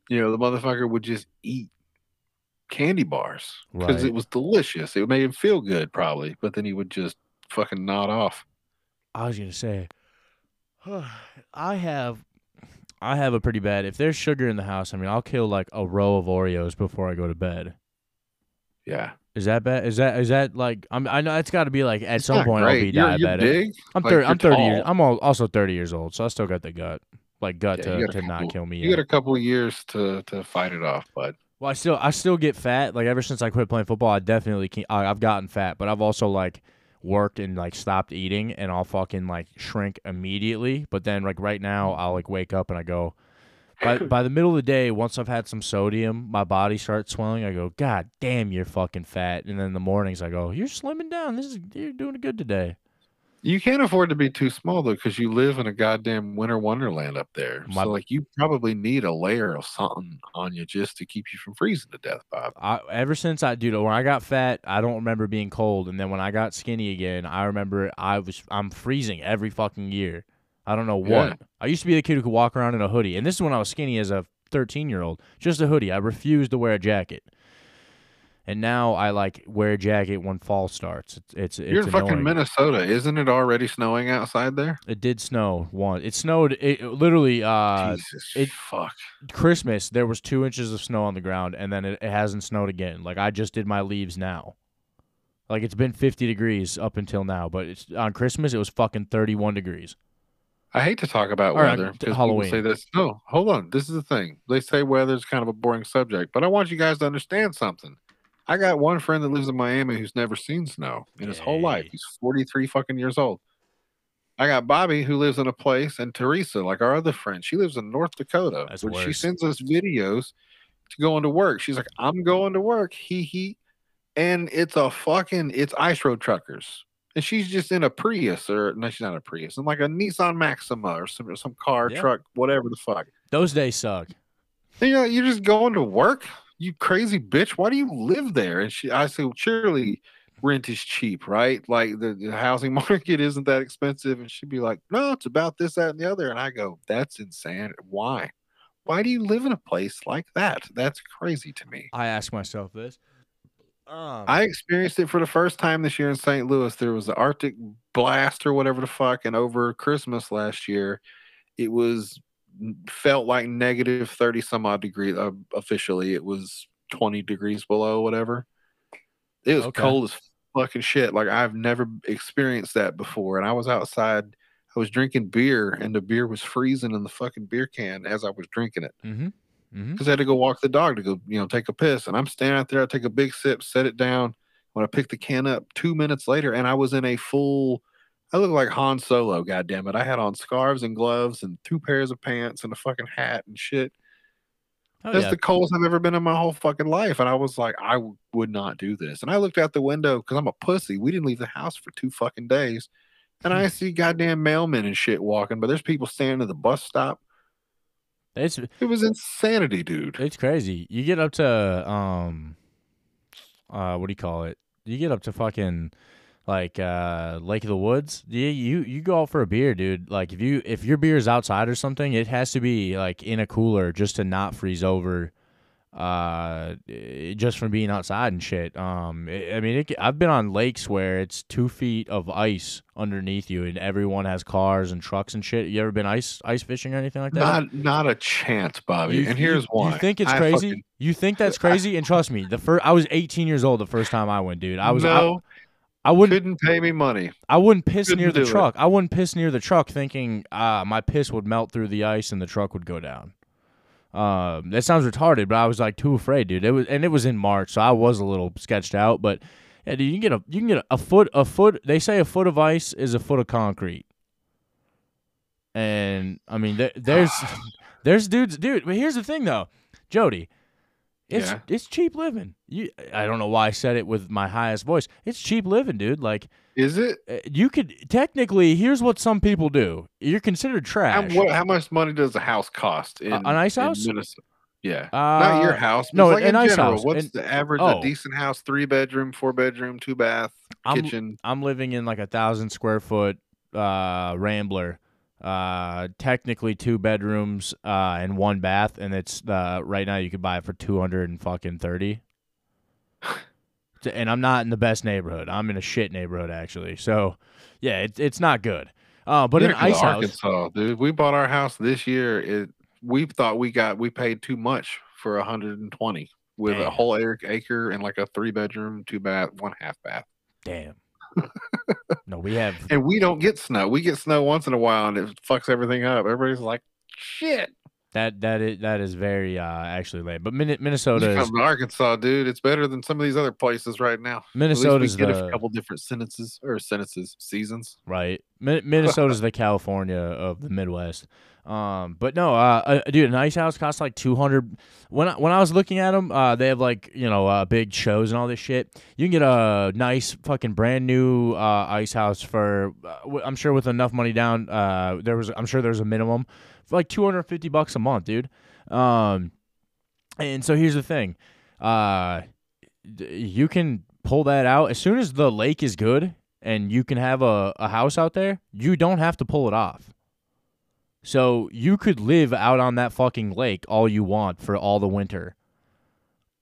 you know the motherfucker would just eat candy bars because Right. it was delicious. It made him feel good, probably. But then he would just fucking nod off. I was gonna say, I have, I have a pretty bad. If there's sugar in the house, I mean, I'll kill like a row of Oreos before I go to bed. Yeah, Is that bad? Is that is that like? I'm, I know it's got to be like at It's some point I'll be You're- you're diabetic. big. I'm like, thirty. you're I'm thirty years. I'm al- also thirty years old, so I still got the gut, like gut Yeah, to, to not kill me. You yet. got a couple of years to to fight it off, bud. Well, I still I still get fat. Like ever since I quit playing football, I definitely can, I, I've gotten fat. But I've also like worked and like stopped eating, and I'll fucking like shrink immediately. But then like right now, mm. I'll like wake up and I go. By by the middle of the day, once I've had some sodium, my body starts swelling. I go, God damn, you're fucking fat. And then in the mornings, I go, You're slimming down. This is you're doing good today. You can't afford to be too small though, because you live in a goddamn winter wonderland up there. My- so like you probably need a layer of something on you just to keep you from freezing to death, Bob. I ever since I dude when I got fat, I don't remember being cold, and then when I got skinny again, I remember I was I'm freezing every fucking year. I don't know what. Yeah. I used to be the kid who could walk around in a hoodie, and this is when I was skinny as a 13 year old, just a hoodie. I refused to wear a jacket, and now I like wear a jacket when fall starts. It's it's, it's You're in fucking. Minnesota. Isn't it already snowing outside there? It did snow once. It snowed. It literally uh Jesus it- fuck. Christmas. There was two inches of snow on the ground, and then it, it hasn't snowed again. Like I just did my leaves now. Like it's been 50 degrees up until now, but it's on Christmas it was fucking 31 degrees. I hate to talk about uh, weather because Halloween. people say this. No, hold on. This is the thing. They say weather's kind of a boring subject, but I want you guys to understand something. I got one friend that lives in Miami who's never seen snow in his whole life. He's 43 fucking years old. I got Bobby who lives in a place, and Teresa, like our other friend, she lives in North Dakota. That's when she sends us videos to go into work, she's like, "I'm going to work." He he, and it's a fucking it's ice road truckers, and she's just in a Prius or no, she's not a Prius, and like a Nissan Maxima or some some car Yeah. truck, whatever the fuck. Those days suck. You know, you're just going to work, you crazy bitch. Why do you live there? And she, I said, well, surely rent is cheap, right? Like the, the housing market isn't that expensive. And she'd be like, no, it's about this, that, and the other. And I go, that's insane. Why? Why do you live in a place like that? That's crazy to me. I ask myself this. Um, I experienced it for the first time this year in St. Louis. There was the Arctic blast or whatever the fuck, and over Christmas last year, it was felt like negative thirty some odd degree. Uh, officially, it was twenty degrees below, whatever. It was Okay. cold as fucking shit. Like I've never experienced that before, and I was outside. I was drinking beer, and the beer was freezing in the fucking beer can as I was drinking it mm-hmm. Mm-hmm. because I had to go walk the dog to go, you know, take a piss. And I'm standing out there, I take a big sip, set it down. When I pick the can up two minutes later, and I was in a full, I look like Han Solo, God damn it. I had on scarves and gloves and two pairs of pants and a fucking hat and shit. Oh, That's yeah. the coldest I've ever been in my whole fucking life. And I was like, I w- would not do this. And I looked out the window because I'm a pussy. We didn't leave the house for two fucking days. And I see goddamn mailmen and shit walking, but there's people standing at the bus stop. It's It was insanity, dude. it's crazy. You get up to um, uh, what do you call it? You get up to fucking like uh Lake of the Woods. You you you go out for a beer, dude. Like if you if your beer is outside or something, it has to be like in a cooler just to not freeze over. Uh, eh, just from being outside and shit. Um, I I mean, it, I've been on lakes where it's two feet of ice underneath you, and everyone has cars and trucks and shit. You ever been ice ice fishing or anything like that? Not not a chance, Bobby. You- and here's why. You think it's I crazy? fucking- You think that's crazy? and trust me, the first I was 18 years old the first time I went, dude. I was no, I, I wouldn't couldn't pay me money. I wouldn't piss couldn't near the do it. truck. I wouldn't piss near the truck thinking uh my piss would melt through the ice and the truck would go down. Um, that sounds retarded, but I was like too afraid, dude. It was and it was in March, so I was a little sketched out. But yeah, dude, you can get a you can get a, a foot a foot. They say a foot of ice is a foot of concrete. And I mean, there, there's there's dudes, dude. But here's the thing, though, Jodie. It's Yeah. it's cheap living. You, I don't know why I said it with my highest voice. It's cheap living, dude. Like Is it? uh, you could technically. Here's what some people do. You're considered How, trash. what, how much money does a house cost in an ice in house? Minnesota? Yeah, not your Uh, house. But no, like an in ice general. house. What's And- the average? oh. A decent house, three bedroom, four bedroom, two bath, I'm- kitchen. I'm living in like a thousand square foot uh, Rambler. Uh, technically two bedrooms uh, and one bath, and it's uh, right now you could buy it for two hundred and fucking thirty. and I'm not in the best neighborhood. I'm in a shit neighborhood actually. So, yeah, it's it's not good. Uh, but could ice house, Arkansas, dude. We bought our house this year. It we thought we got we paid too much for 120 with a whole acre, acre and like a three bedroom, two bath, one half bath. damn. we have And we don't get snow. We get snow once in a while, and it fucks everything up. Everybody's like, "Shit." That that is that is very uh actually late. But Min- Minnesota is Arkansas, dude. It's better than some of these other places right now. Minnesota's get the a couple different sentences or sentences, seasons. right. Min- Minnesota's the California of the Midwest. Um, but no, uh, uh, dude, an ice house costs like two hundred. When I, when I was looking at them, uh, they have like you know uh, big shows and all this shit. You can get a nice fucking brand new uh, ice house for, uh, w- I'm sure with enough money down. Uh, there was I'm sure there's a minimum like two hundred fifty bucks a month, dude. Um, and so here's the thing, uh, you can pull that out as soon as the lake is good and you can have a, a house out there. You don't have to pull it off. So you could live out on that fucking lake all you want for all the winter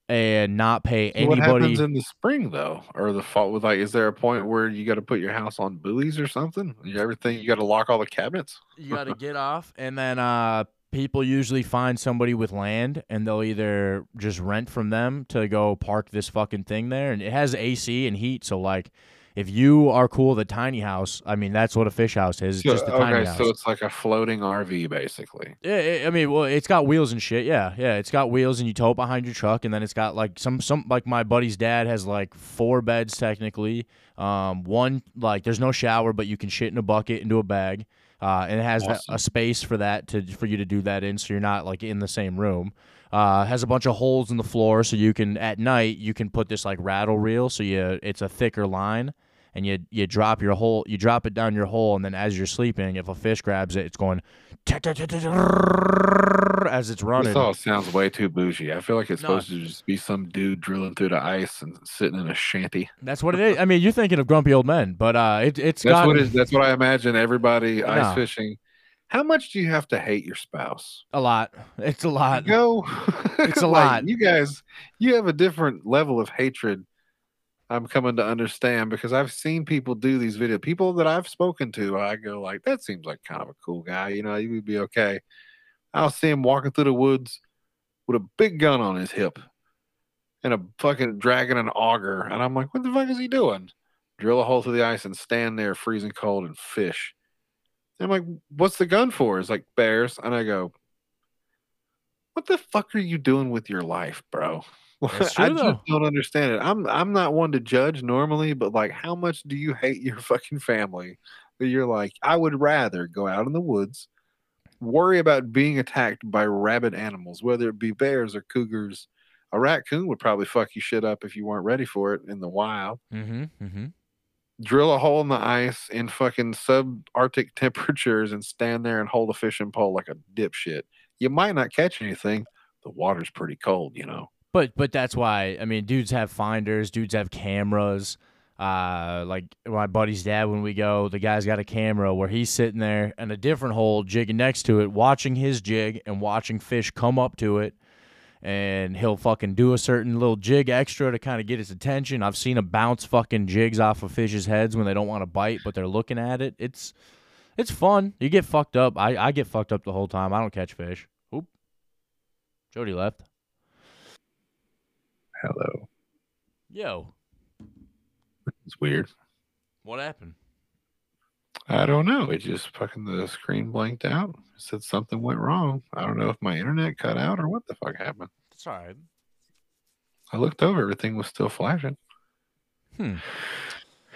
and not pay So What happens in the spring though, or the fall? With like, is there a point where you got to put your house on buoys or something? You- Everything you got to lock all the cabinets. you got to get off and then uh people usually find somebody with land and they'll either just rent from them to go park this fucking thing there and it has AC and heat so like if you are cool with a tiny house, I mean that's what a fish house is, So- just a tiny okay, house. so it's like a floating RV basically. Yeah, I mean, well, it's got wheels and shit. Yeah, yeah, it's got wheels, and you tow it behind your truck, and then it's got like some some like my buddy's dad has like four beds technically. Um, one like there's no shower, but you can shit in a bucket into a bag. Uh, and it has that, Awesome. a space for that to for you to do that in, so you're not like in the same room. Uh, has a bunch of holes in the floor, so you can at night you can put this like rattle reel, so you it's a thicker line, and you you drop your hole, you drop it down your hole, and then as you're sleeping, if a fish grabs it, it's going as it's running. This all sounds way too bougie. I feel like it's No. supposed to just be some dude drilling through the ice and sitting in a shanty. That's what it is. I mean, you're thinking of grumpy old men, but uh, it, it's That's got what is. That's what I imagine everybody No. ice fishing. How much do you have to hate your spouse? a lot. It's a lot. Go. It's a Like, lot. You guys, you have a different level of hatred. I'm coming to understand because I've seen people do these videos. People that I've spoken to, I go like, that seems like kind of a cool guy. You know, he would be okay. I'll see him walking through the woods with a big gun on his hip and a fucking dragging an auger, and I'm like, what the fuck is he doing? Drill a hole through the ice and stand there freezing cold and fish. And I'm like, what's the gun for? It's like bears, and I go, what the fuck are you doing with your life, bro? That's I just though. don't understand it. I'm I'm not one to judge normally, but like, how much do you hate your fucking family that you're like, I would rather go out in the woods, worry about being attacked by rabid animals, whether it be bears or cougars. A raccoon would probably fuck you shit up if you weren't ready for it in the wild. Mm-hmm. Mm-hmm. Drill a hole in the ice in fucking subarctic temperatures and stand there and hold a fishing pole like a dipshit. You might not catch anything. The water's pretty cold, you know. But but that's why I mean, dudes have finders, dudes have cameras. Uh, like my buddy's dad, when we go, the guy's got a camera where he's sitting there in a different hole, jigging next to it, watching his jig and watching fish come up to it. And he'll fucking do a certain little jig extra to kind of get his attention. I've seen him bounce fucking jigs off of fish's heads when they don't want to bite, but they're looking at it. It's it's fun. You get fucked up. I, I get fucked up the whole time. I don't catch fish. Oop. Jodie left. Hello. Yo, It's weird. what happened? I don't know. It just fucking the screen blanked out. It said something went wrong. I don't know if my internet cut out or what the fuck happened. It's all right. I looked over, everything was still flashing. Hmm.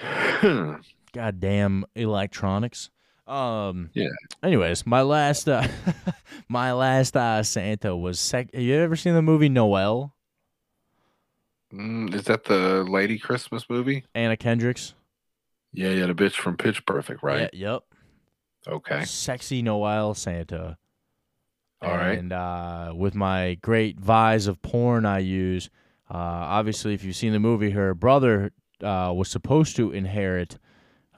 Goddamn electronics. Um. Yeah. Anyways, my last, uh, my last uh, Santa was. Sec- Have you ever seen the movie Noel? Mm, is that the Lady Christmas movie? Anna Kendricks. Yeah, yeah, the bitch from Pitch Perfect, right? Yeah, yep. Okay. Sexy Noel Santa. All right. And uh, with my great vise of porn I use, uh, obviously, if you've seen the movie, her brother uh, was supposed to inherit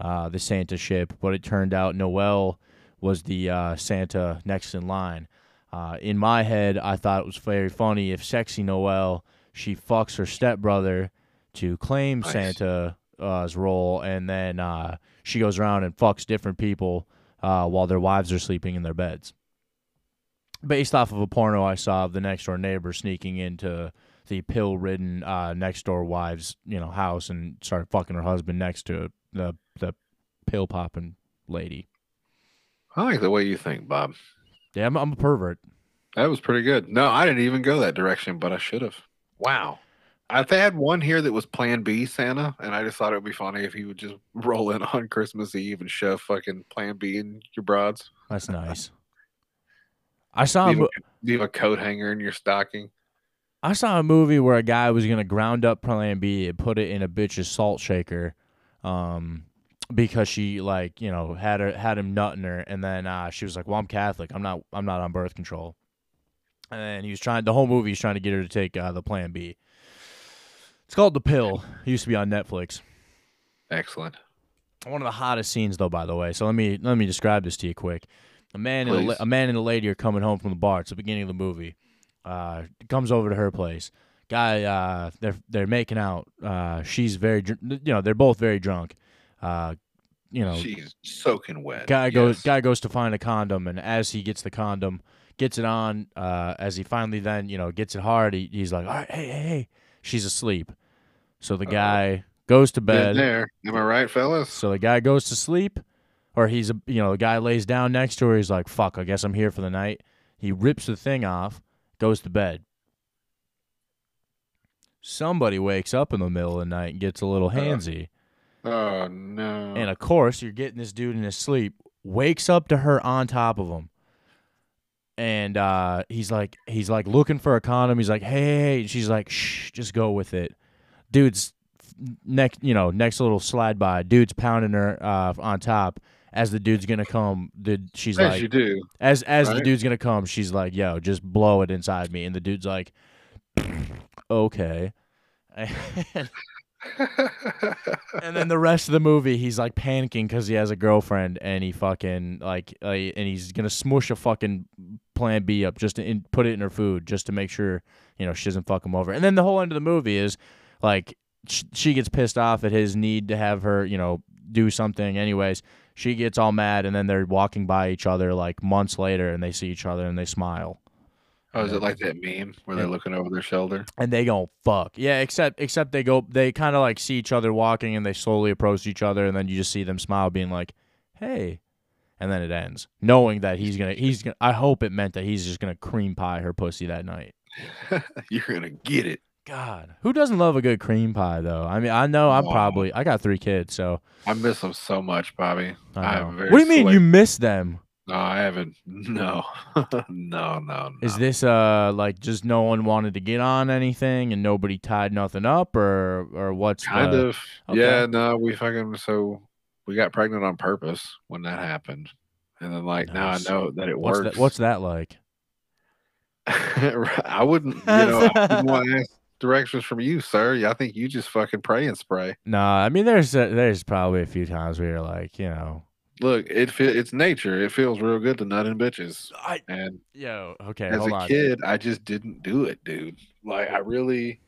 uh, the Santa ship, but it turned out Noel was the uh, Santa next in line. Uh, in my head, I thought it was very funny if sexy Noel she fucks her stepbrother to claim Nice. Santa's role, and then uh, she goes around and fucks different people uh, while their wives are sleeping in their beds. Based off of a porno I saw of the next door neighbor sneaking into the pill-ridden uh, next door wife's you know house and started fucking her husband next to the the pill popping lady. I like the way you think, Bob. Yeah, I'm, I'm a pervert. That was pretty good. No, I didn't even go that direction, but I should have. Wow. I they had one here that was Plan B Santa, and I just thought it would be funny if he would just roll in on Christmas Eve and shove fucking Plan B in your broads. That's nice. I saw a Leave mo- a, leave a coat hanger in your stocking. I saw a movie where a guy was gonna ground up Plan B and put it in a bitch's salt shaker, um, because she like you know had her had him nutting her, and then uh, she was like, "Well, I'm Catholic. I'm not. I'm not on birth control." And he was trying. The whole movie, he's trying to get her to take uh, the Plan B. It's called The Pill. It used to be on Netflix. Excellent. One of the hottest scenes, though, by the way. So let me let me describe this to you quick. A man and a, a man and a lady are coming home from the bar. It's the beginning of the movie. Uh, comes over to her place. Guy, uh, they're they're making out. Uh, she's very, dr- you know, they're both very drunk. Uh, you know, She's soaking wet. guy goes guy goes to find a condom, and as he gets the condom, gets it on. Uh, as he finally then you know gets it hard, he, he's like, all right, hey, hey, hey, she's asleep. So the guy goes to bed. there. Am I right, fellas? So the guy goes to sleep, or he's a you know the guy lays down next to her. He's like, "Fuck, I guess I'm here for the night." He rips the thing off, goes to bed. Somebody wakes up in the middle of the night and gets a little handsy, Oh no. and of course you're getting this dude in his sleep. Wakes up to her on top of him, and uh, he's like, he's like looking for a condom. He's like, "Hey, hey, hey." And she's like, "Shh, just go with it." Dude's next, you know, next little slide by. Dude's pounding her uh, on top as the dude's gonna come. The she's As like, you do. as as the dude's gonna come, she's like, "Yo, just blow it inside me," and the dude's like, "Okay." And, then the rest of the movie, he's like panicking because he has a girlfriend, and he fucking like, uh, and he's gonna smush a fucking Plan B up just to in, put it in her food, just to make sure you know she doesn't fuck him over. And then the whole end of the movie is like sh- she gets pissed off at his need to have her, you know, do something. Anyways, she gets all mad, and then they're walking by each other like months later, and they see each other and they smile. Oh, is it like that meme where they're looking over their shoulder? and they go fuck yeah except except they go they kind of like see each other walking and they slowly approach each other and then you just see them smile being like hey and then it ends knowing that he's gonna he's gonna i hope it meant that he's just gonna cream pie her pussy that night You're gonna get it. god who doesn't love a good cream pie though i mean i know i'm Wow. probably i got three kids so I miss them so much, Bobby. I I know. am very what do you mean you miss them No, I haven't. No, no, no, no. is this uh like just no one wanted to get on anything and nobody tied nothing up or or what's kind the, of? okay. Yeah, no. We fucking so we got pregnant on purpose when that happened, and then like now I know that it what's works. that what's that like I wouldn't, you know, I wouldn't want to ask directions from you, sir. I think you just fucking pray and spray. No, I mean there's uh there's probably a few times where you're like, you know, Look, it fe- it's nature. It feels real good to nut in bitches. I And yo okay, as a on. kid, I just didn't do it, dude. Like I really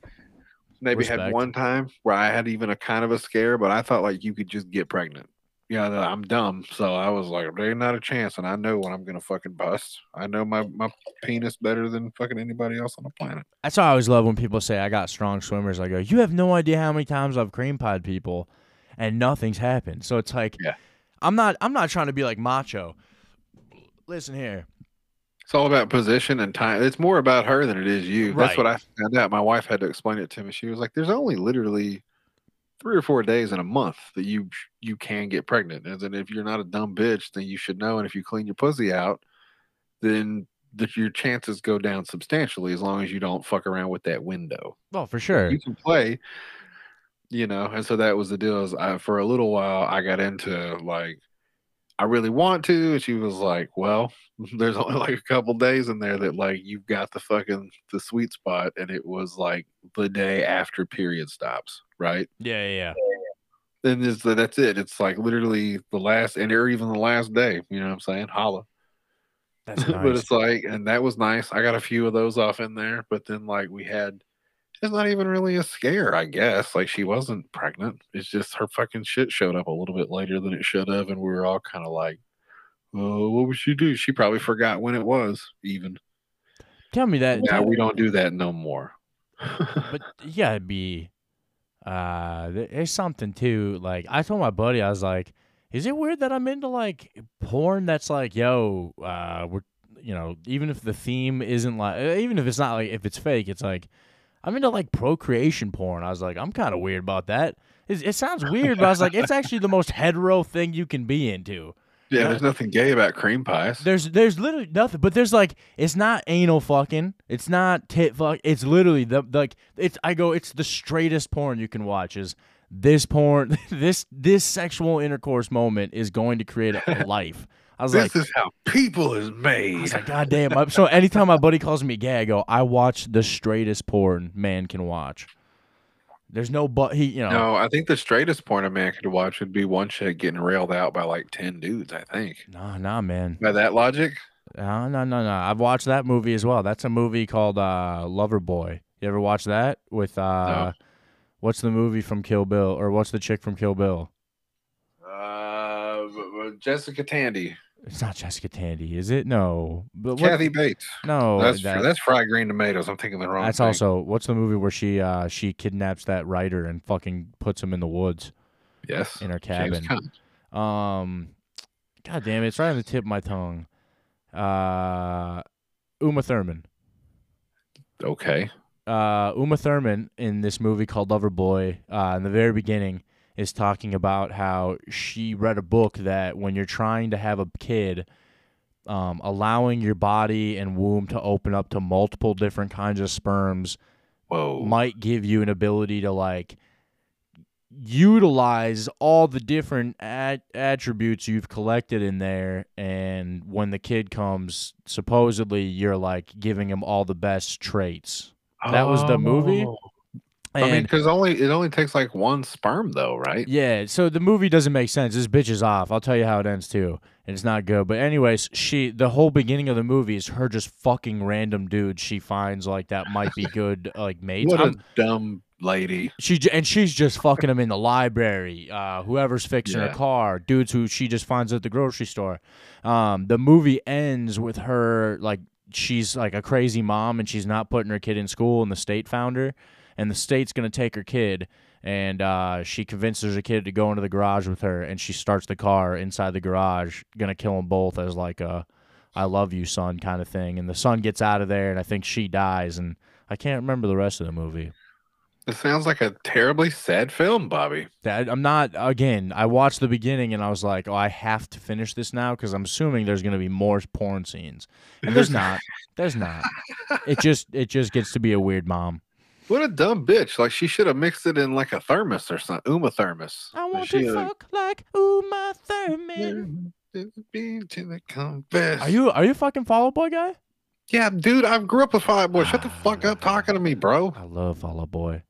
maybe had one time where I had even a kind of a scare, but I thought like you could just get pregnant. Yeah, I'm dumb, so I was like, "There's not a chance," and I know when I'm gonna fucking bust. I know my my penis better than fucking anybody else on the planet. That's why I always love when people say I got strong swimmers. I go, you have no idea how many times I've cream pied people, and nothing's happened. So it's like, Yeah. I'm not I'm not trying to be like macho. Listen here, It's all about position and time. It's more about her than it is you. That's what I found out. My wife had to explain it to me. She was like, "There's only literally three or four days in a month that you you can get pregnant, and then if you're not a dumb bitch, then you should know. And if you clean your pussy out, then that your chances go down substantially as long as you don't fuck around with that window. well for sure. You can play, you know. And so that was the deal. Is I, for a little while I got into like." I really want to. And she was like, Well, there's only like a couple days in there that like you've got the fucking the sweet spot. And it was like the day after period stops, right? Yeah, yeah, yeah. Then it's, that's it. It's like literally the last and or even the last day. You know what I'm saying? Holla. That's but it's like, and that was nice. I got a few of those off in there, but then like we had, it's not even really a scare, I guess. Like she wasn't pregnant. It's just her fucking shit showed up a little bit later than it should have, and we were all kind of like, "Oh, what would she do?" She probably forgot when it was. Even Tell me that. tell- we don't do that no more. but yeah, it'd be uh th- there's something too like i told my buddy i was like is it weird that i'm into like porn that's like yo uh we're you know even if the theme isn't like even if it's not like if it's fake it's like i'm into like procreation porn i was like i'm kind of weird about that it, it sounds weird but i was like it's actually the most hetero thing you can be into yeah, there's nothing gay about cream pies. there's there's literally nothing, but there's like it's not anal fucking, it's not tit fuck, it's literally the like it's I go it's the straightest porn you can watch is this porn this this sexual intercourse moment is going to create a life. I was This like is how people is made." I was like God damn. So anytime my buddy calls me gay, I go I watch the straightest porn man can watch. There's no but he you know No, I think the straightest porn a man could watch would be one chick getting railed out by like ten dudes. I think nah nah man. by that logic. No, no, no, no. I've watched that movie as well. That's a movie called uh, Lover Boy. You ever watch that with uh, what's the movie from Kill Bill or what's the chick from Kill Bill? Uh, Jessica Tandy. It's not Jessica Tandy, is it? No. But what, Kathy Bates. No, that's that- that's fried green tomatoes. I'm thinking the wrong. One. That's thing. also what's the movie where she uh she kidnaps that writer and fucking puts him in the woods yes in her cabin. Um, God damn it, it's right on the tip of my tongue. Uh, Uma Thurman. Okay. uh, Uma Thurman in this movie called Lover Boy. uh, in the very beginning, is talking about how she read a book that when you're trying to have a kid, um, allowing your body and womb to open up to multiple different kinds of sperms Whoa. might give you an ability to like utilize all the different at- attributes you've collected in there and when the kid comes supposedly you're like giving him all the best traits that was the movie. Oh. I mean, because only it only takes like one sperm though, right? yeah so the movie doesn't make sense this bitch is off i'll tell you how it ends too and it's not good but anyways she the whole beginning of the movie is her just fucking random dudes she finds like that might be good like mates What I'm- a dumb lady. She and she's just fucking them in the library. Uh, whoever's fixing Yeah. her car, dudes who she just finds at the grocery store. Um, the movie ends with her like she's like a crazy mom and she's not putting her kid in school, and the state found her, and the state's gonna take her kid. And uh, she convinces her kid to go into the garage with her, and she starts the car inside the garage, gonna kill them both as like a "I love you, son" kind of thing. And the son gets out of there, and I think she dies, and I can't remember the rest of the movie. It sounds like a terribly sad film, Bobby. That I'm not again. I watched the beginning and I was like, "Oh, I have to finish this now" because I'm assuming there's going to be more porn scenes, and there's not. There's not. It just it just gets to be a weird mom. What a dumb bitch! Like she should have mixed it in like a thermos or something. Uma thermos. I want She, to like, fuck like Uma Thurman. Confess. Are you are you fucking Fall Out Boy guy? Yeah, dude. I grew up with Five Boy. Shut the fuck up talking to me, bro. I love Fall Out Boy.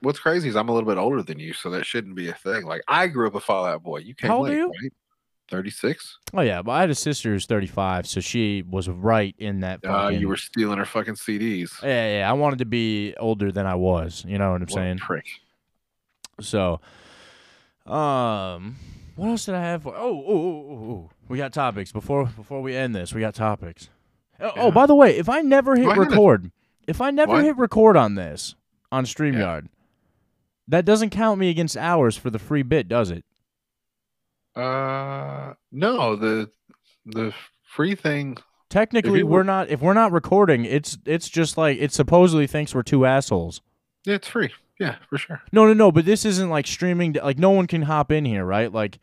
What's crazy is I'm a little bit older than you, so that shouldn't be a thing. Like I grew up with Fall Out Boy. You came How old are you? right? Thirty six. Oh yeah, but I had a sister who's 35, so she was right in that. Uh, you were stealing her fucking CDs. Yeah, yeah. I wanted to be older than I was. You know what I'm What a saying? prick. So, um, what else did I have? For? Oh, oh, oh, oh, oh, we got topics before before we end this. We got topics. Oh, oh, by the way, if I never hit record, if I never What? hit record on this on Streamyard, that doesn't count me against hours for the free bit, does it? Uh, no, the the free thing. Technically, we're were- not. If we're not recording, it's it's just like it supposedly thinks we're two assholes. Yeah, it's free. Yeah, for sure. No, no, no. But this isn't like streaming. Like no one can hop in here, right? Like.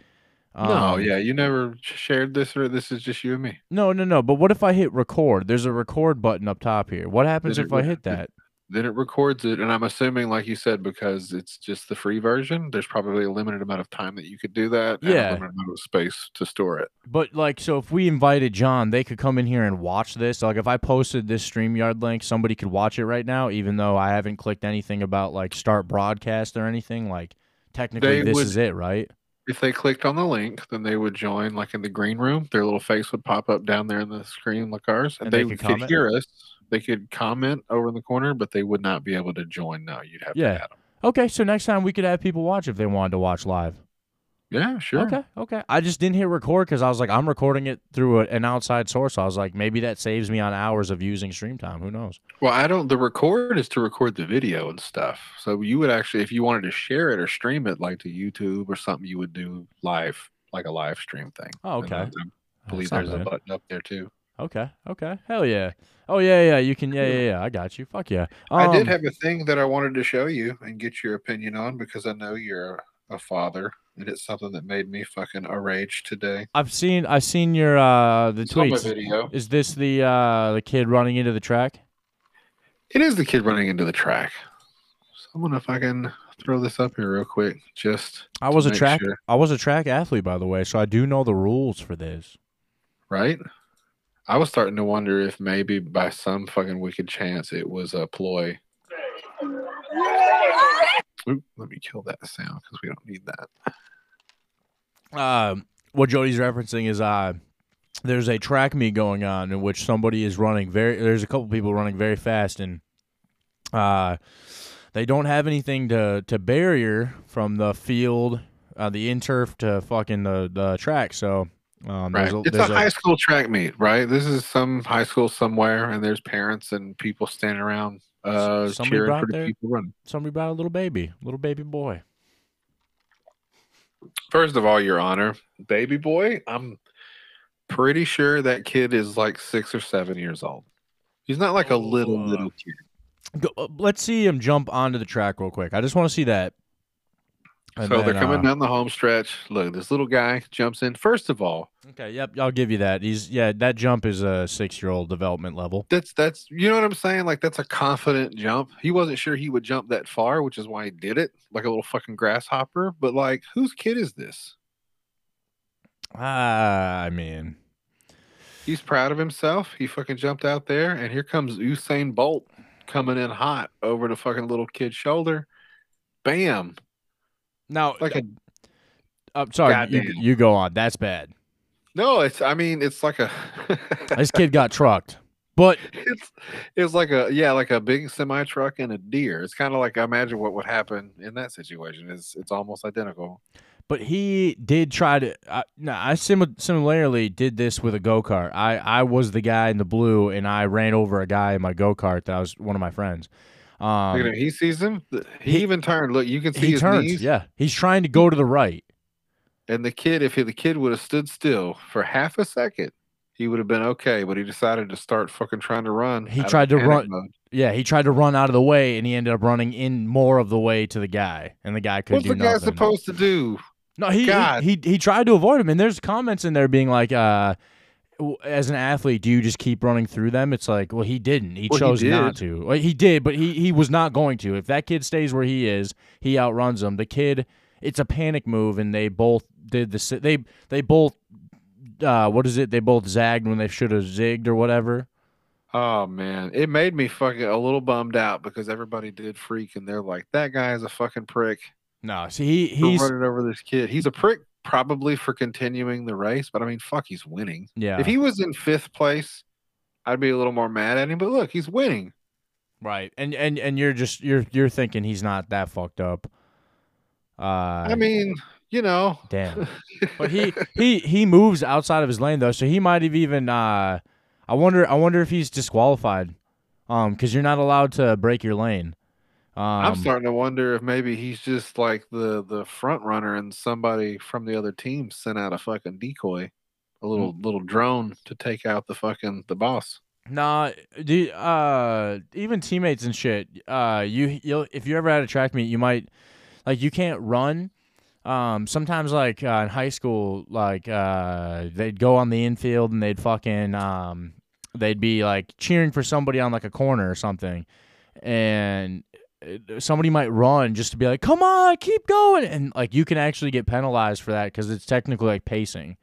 no, um, yeah, you never shared this, or this is just you and me. No, no, no. But what if I hit record? There's a record button up top here. What happens Did it if I hit that? Then it records it, and I'm assuming, like you said, because it's just the free version. There's probably a limited amount of time that you could do that. and Yeah. a limited amount of space to store it. But like, so if we invited John, they could come in here and watch this. Like, if I posted this Streamyard link, somebody could watch it right now, even though I haven't clicked anything about like start broadcast or anything. Like, technically, They this would- is it, right? If they clicked on the link, then they would join, like in the green room. Their little face would pop up down there in the screen, like ours, and, And they they, could could, hear us. They could comment over in the corner, but they would not be able to join. No, you'd have Yeah. to add them. Okay, so next time we could have people watch if they wanted to watch live. Yeah, sure. Okay, okay. I just didn't hit record because I was like, I'm recording it through a, an outside source. I was like, maybe that saves me on hours of using stream time. Who knows? Well, I don't. The record is to record the video and stuff. So you would actually, if you wanted to share it or stream it, like to YouTube or something, you would do live, like a live stream thing. Oh, okay. I- I believe there's a button up there too. Okay, okay. Hell yeah. Oh yeah, yeah. You can. Yeah, yeah, yeah. I got you. Fuck yeah. I did Um, have a thing that I wanted to show you and get your opinion on because I know you're a father, and it's something that made me fucking a rage today. I've seen. I've seen your uh the my tweets. video. Is this the uh the kid running into the track? It is the kid running into the track. So I'm gonna fucking throw this up here real quick. Just I was a track. sure. I was a track athlete, by the way, so I do know the rules for this. right? I was starting to wonder if maybe by some fucking wicked chance it was a ploy. Oop, let me kill that sound because we don't need that. Um, what Jodie's referencing is uh, there's a track meet going on in which somebody is running very. There's a couple people running very fast, and uh, they don't have anything to to barrier from the field, uh, the in turf to fucking the the track. So Um, Right. there's a, it's a high school track meet, right? This is some high school somewhere, and there's parents and people standing around uh, somebody cheering brought for the their- people running. somebody brought a little baby, little baby boy. First of all, Your Honor, baby boy, I'm pretty sure that kid is like six or seven years old. He's not like a little uh, little kid. Go, uh, let's see him jump onto the track real quick. I just want to see that. And so they're coming uh, down the home stretch. Look, this little guy jumps in. First of all, Okay, yep, I'll give you that. He's yeah, that jump is a six-year-old development level. that's that's you know what I'm saying. Like that's a confident jump. He wasn't sure he would jump that far, which is why he did it, like a little fucking grasshopper. But like, whose kid is this? Ah, I mean, He's proud of himself. He fucking jumped out there, and here comes Usain Bolt coming in hot over the fucking little kid's shoulder. Bam! Now, Like a I'm sorry, you, you go on. That's bad. no, it's. I mean, it's like a. This kid got trucked, but it's it's like a yeah, like a big semi truck and a deer. It's kind of like I imagine what would happen in that situation. Is it's almost identical. but he did try to. Uh, no, I sim- similarly did this with a go kart. I I was the guy in the blue, and I ran over a guy in my go kart that was one of my friends. Um, Look at him. He sees him. He, he- even turned. Look, you can see he his turns. knees. Yeah, he's trying to go to the right. And the kid, if he, the kid would have stood still for half a second, he would have been okay. But he decided to start fucking trying to run. He tried to run- mode. Yeah, he tried to run out of the way, and he ended up running in more of the way to the guy, and the guy couldn't What's the guy nothing. supposed to do? No, he, he he he tried to avoid him, and there's comments in there being like, uh, as an athlete, do you just keep running through them? It's like, well, he didn't. He Well, he chose not to. Well, he did, but he he was not going to. If that kid stays where he is, he outruns him. The kid, it's a panic move, and they both did the they they both. Uh, what is it? They both zagged when they should have zigged or whatever. Oh man, it made me fucking a little bummed out because everybody did freak, and they're like, "That guy is a fucking prick." No, see, he, he's running over this kid. He's a prick, probably for continuing the race, but I mean, fuck, he's winning. yeah, If he was in fifth place, I'd be a little more mad at him. But look, he's winning. right, and and and you're just you're you're thinking he's not that fucked up. Uh, I mean, you know, damn. But he he he moves outside of his lane though, so he might have even. Uh, I wonder. I wonder if he's disqualified, um, because you're not allowed to break your lane. Um, I'm starting to wonder if maybe he's just like the the front runner, and somebody from the other team sent out a fucking decoy, a little Mm. little drone to take out the fucking the boss. Nah, do, uh, even teammates and shit. Uh, you you'll if you ever had a track meet, you might like you can't run. Um, sometimes like uh, in high school, like uh, they'd go on the infield and they'd fucking um, they'd be like cheering for somebody on like a corner or something, and Uh, somebody might run just to be like, "Come on, keep going," and like you can actually get penalized for that because it's technically like pacing.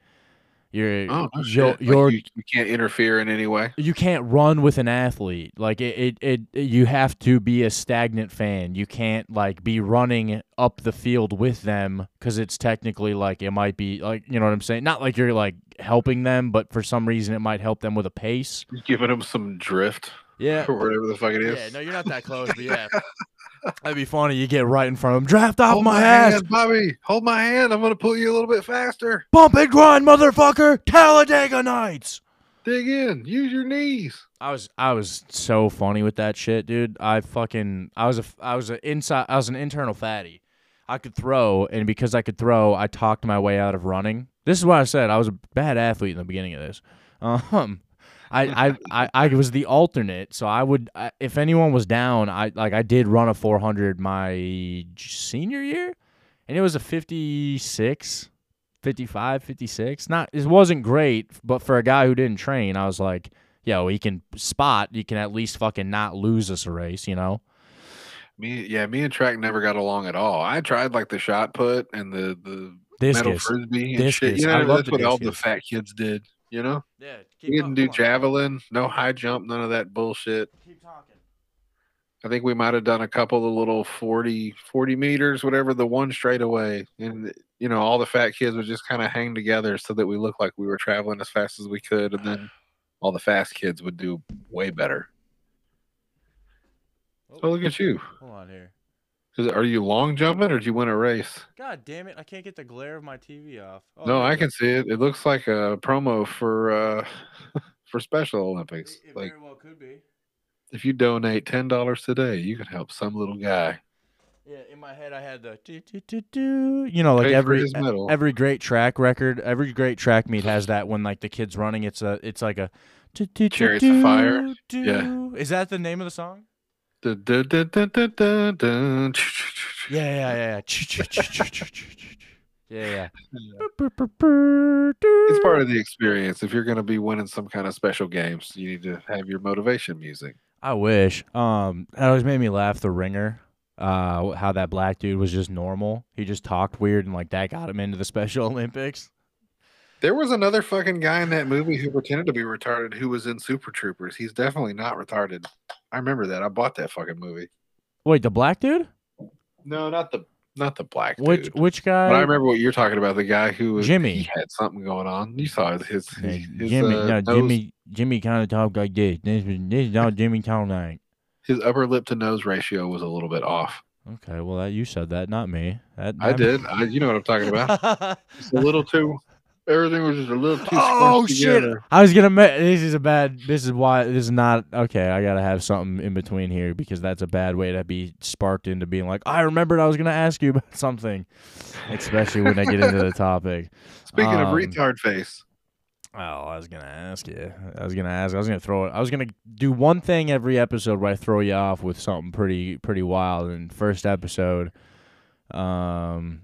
You're Oh, you're. Like, you're you, you can't interfere in any way. you can't run with an athlete. Like it, it, it, you have to be a stagnant fan. You can't like be running up the field with them because it's technically like it might be like you know what I'm saying. Not like you're like helping them, but for some reason it might help them with a pace. Giving them some drift Yeah. or whatever the fuck it is. Yeah. No, you're not that close, but yeah. That'd be funny. You get right in front of him. Draft off Hold my ass. hand, Bobby. Hold my hand. I'm gonna pull you a little bit faster. Bump and grind, motherfucker. Talladega Nights. Dig in. Use your knees. I was I was so funny with that shit, dude. I fucking I was a I was an inside I was an internal fatty. I could throw, and because I could throw, I talked my way out of running. This is what I said. I was a bad athlete in the beginning of this. Um, I I, I, I was the alternate, so I would I, if anyone was down, I like I did run a 400 my senior year, and it was a 56, 55, 56. Not it wasn't great, but for a guy who didn't train, I was like, yo, he can spot. You can at least fucking not lose us a race, you know. Me, yeah, me and track never got along at all. I tried like the shot put and the the metal Discus. frisbee and shit. You I know, love that's what all the fat kids did. You know, Yeah, we didn't do javelin, no high jump, none of that bullshit. Keep talking. I think we might have done a couple of little 40, 40 meters, whatever, the one straightaway. And, you know, all the fat kids would just kind of hang together so that we looked like we were traveling as fast as we could. And then all the fast kids would do way better. Oh. So look at you. Hold on here. Is are you long jumping or did you win a race? God damn it! I can't get the glare of my TV off. Oh, no, I can see it. It looks like a promo for uh for Special Olympics. It, it Like very well could be. if you donate ten dollars today, you can help some little guy. Yeah, in my head I had the do, do, do, do, you know, like Pay every every great track record, every great track meet has that when like the kids running. It's a it's like a do, do, do, Chariots of Fire. do. Yeah. Is that the name of the song? Yeah, yeah, yeah. yeah, yeah. It's part of the experience. If you're going to be winning some kind of special games, you need to have your motivation music. I wish. Um, it always made me laugh. The ringer, uh, how that black dude was just normal. He just talked weird, and like that got him into the Special Olympics. There was another fucking guy in that movie who pretended to be retarded who was in Super Troopers. He's definitely not retarded. I remember that. I bought that fucking movie. Wait, the black dude? No, not the not the black Which dude. which guy? But I remember what you're talking about. The guy who was Jimmy. He had something going on. You saw his, his, his Jimmy, uh, no, nose- Jimmy, Jimmy kind of talked like this. This is this is how Jimmy like. his upper lip to nose ratio was a little bit off. Okay, well, that you said that, not me. That, I that- did. I, you know what I'm talking about. It's a little too. Everything was just a little too. oh squished shit! together. I was gonna. Ma- this is a bad. This is why. This is not okay. I gotta have something in between here because that's a bad way to be sparked into being like, I remembered I was gonna ask you about something, especially when I get into the topic. Speaking of Um, retard face, Oh, I was gonna ask you. I was gonna ask. I was gonna throw it. I was gonna do one thing every episode where I throw you off with something pretty pretty wild. And first episode, um,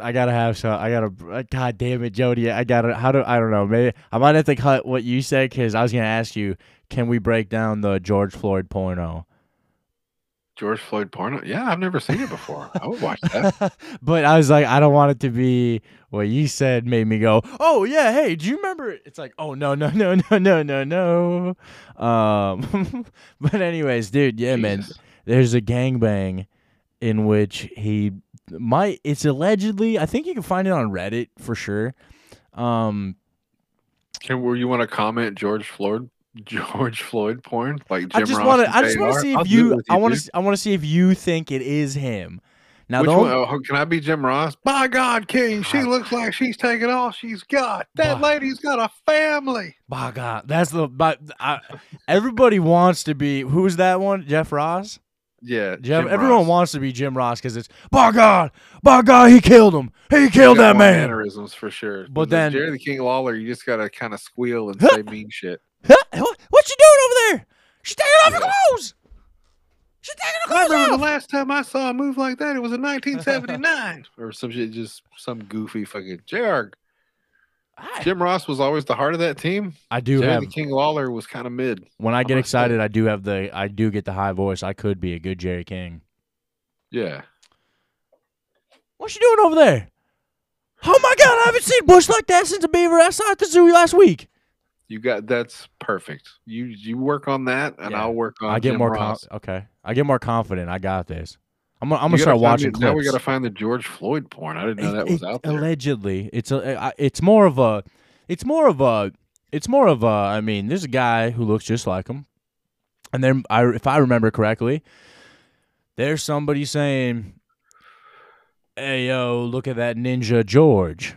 I gotta have some. I gotta. uh, God damn it, Jodie. I gotta. How do I don't know. Maybe I might have to cut what you said because I was gonna ask you. Can we break down the George Floyd porno? George Floyd porno. Yeah, I've never seen it before. I would watch that. but I was like, I don't want it to be what you said. Made me go, oh yeah, hey, do you remember? It's like, oh no, no, no, no, no, no, no. Um, but anyways, dude, yeah, man, there's a gangbang in which he might. It's allegedly. I think you can find it on Reddit for sure. Um, Can where you want to comment George Floyd George Floyd porn like Jim I just want to. I just want to see if do it you. I want to. I want to see if you think it is him. Now, Which the one? only- Oh, can I be Jim Ross? By God, King, she looks like she's taking all she's got. That Bah. lady's got a family. By God, that's the. But I, everybody wants to be. Who's that one? Jeff Ross. Yeah. Jim everyone Ross. wants to be Jim Ross because it's. By God, by God, he killed him. He killed that man. Mannerisms for sure. But then- Jerry the King Lawler, you just gotta kind of squeal and say mean shit. What you doing over there? She's taking off her clothes. She's taking her clothes I remember off. the last time I saw a move like that. It was in 1979 or some shit. Just some goofy fucking Jr. I, Jim Ross was always the heart of that team. I do Jerry have. the King Lawler was kind of mid. When I get must say. excited, I do have the. I do get the high voice. I could be a good Jerry King. Yeah. What's she doing over there? Oh my God, I haven't seen Bush like that since a beaver. I saw at the zoo last week. You got that's perfect. You you work on that, and Yeah. I'll work on. I get Jim more Ross. com- okay. I get more confident. I got this. I'm gonna, I'm gonna start watching the-. Now we got to find the George Floyd porn. I didn't know It- that was it- out there. Allegedly, it's a. It's more of a. It's more of a. It's more of a. I mean, there's a guy who looks just like him, and then I, if I remember correctly, there's somebody saying, "Hey yo, look at that ninja George."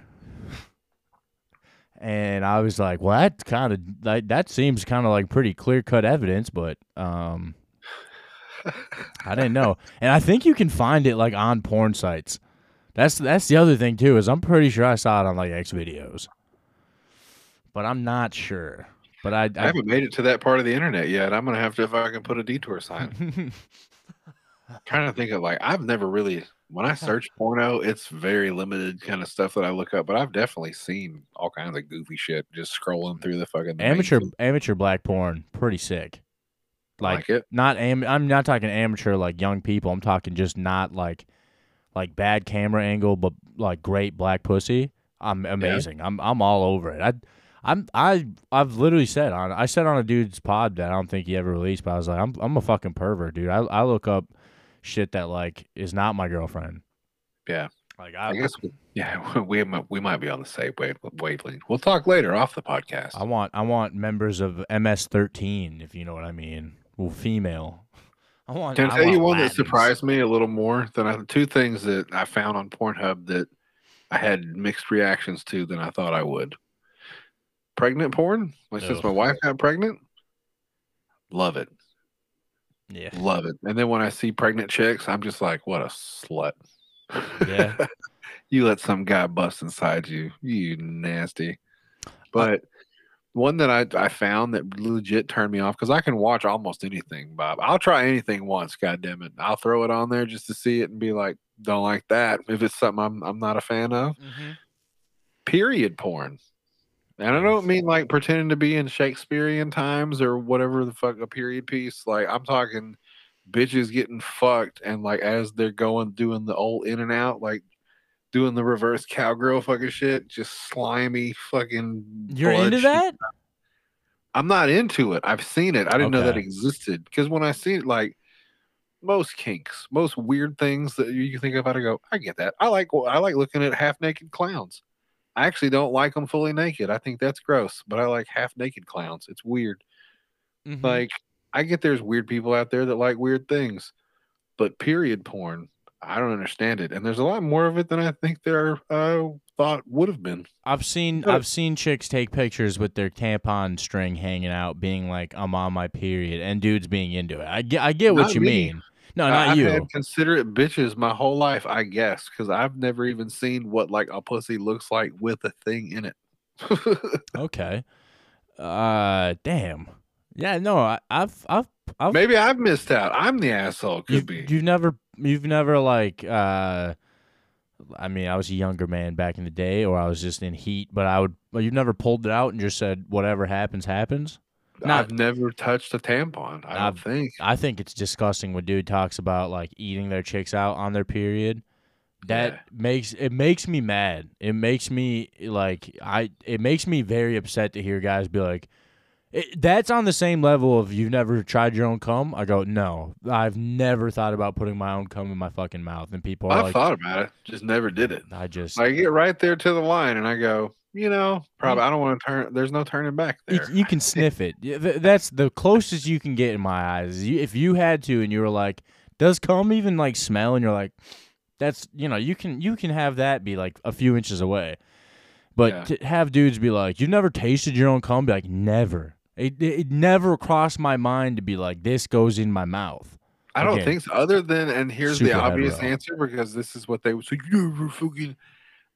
And I was like, "Well, that kind of like that seems kind of like pretty clear cut evidence, but um, I didn't know." And I think you can find it like on porn sites. That's that's the other thing too is I'm pretty sure I saw it on like X videos, but I'm not sure. But I, I I, haven't made it to that part of the internet yet. I'm gonna have to if I can put a detour sign. trying to think of like I've never really when I search porno, it's very limited kind of stuff that I look up, but I've definitely seen all kinds of goofy shit just scrolling through the fucking amateur feed. amateur black porn, pretty sick. Like, like it. not am I'm not talking amateur like young people. I'm talking just not like like bad camera angle, but like great black pussy. I'm amazing. I'm I'm all over it. I I'm I I've literally said on I said on a dude's pod that I don't think he ever released, but I was like I'm I'm a fucking pervert, dude. I I look up shit that like is not my girlfriend. Yeah. Like I I guess we, yeah, we might we might be on the same wave wavelength. We'll talk later off the podcast. I want I want members of MS13 if you know what I mean. Well, female. I want. Can I I tell you want one that Latins. surprised me a little more Can I I you want one that surprised me a little more than I two things that I found on Pornhub that I had mixed reactions to than I thought I would. Pregnant porn, like since my wife got pregnant, love it, Yeah. love it. And then when I see pregnant chicks, I'm just like, what a slut. Yeah. you let some guy bust inside you, you nasty. But one that I, I found that legit turned me off because I can watch almost anything, Bob. I'll try anything once, god damn it. I'll throw it on there just to see it and be like, don't like that. If it's something I'm I'm not a fan of. Mm-hmm. Period porn. And I don't mean like pretending to be in Shakespearean times or whatever the fuck a period piece. Like I'm talking bitches getting fucked and like as they're going doing the old in and out, like doing the reverse cowgirl fucking shit, just slimy fucking. You're into shit. that? I'm not into it. I've seen it. I didn't know that existed because when I see it, like most kinks, most weird things that you think of, I go, I get that. I like I like looking at half naked clowns. I actually don't like them fully naked. I think that's gross, but I like half naked clowns. It's weird. Mhm. Like I get there's weird people out there that like weird things, but period porn, I don't understand it. And there's a lot more of it than I think there uh, thought would have been. I've seen But- I've seen chicks take pictures with their tampon string hanging out, being like, "I'm on my period," and dudes being into it. I get I get what you me. mean. No, I- not I've you. had considerate bitches my whole life, I guess, because I've never even seen what like a pussy looks like with a thing in it. Okay. Uh, damn. Yeah, no, I, I've I've I've Maybe I've missed out. I'm the asshole. Could you've, be. you've never you've never like uh I mean, I was a younger man back in the day, or I was just in heat. But I would. Well, you've never pulled it out and just said, "Whatever happens, happens." not- I've never touched a tampon. I don't think. I think it's disgusting when dude talks about like eating their chicks out on their period. That Yeah. makes it makes me mad. It makes me like I. It makes me very upset to hear guys be like, it, "That's on the same level of you've never tried your own cum." I go, "No, I've never thought about putting my own cum in my fucking mouth." And people are I've like, thought about it, just never did it. "I just." I get right there to the line, and I go, you know, probably I don't want to turn. There's no turning back You, there. you can sniff it. Yeah, That's the closest you can get in my eyes. If you had to, and you were like, "Does cum even like smell?" and you're like, "That's you know, you can you can have that be like a few inches away." But Yeah. to have dudes be like, "You've never tasted your own cum?" Be like, "Never." It, it it never crossed my mind to be like, "This goes in my mouth." I don't Again, think so. Other than, and here's the obvious hetero. answer because this is what they would say. You never fucking.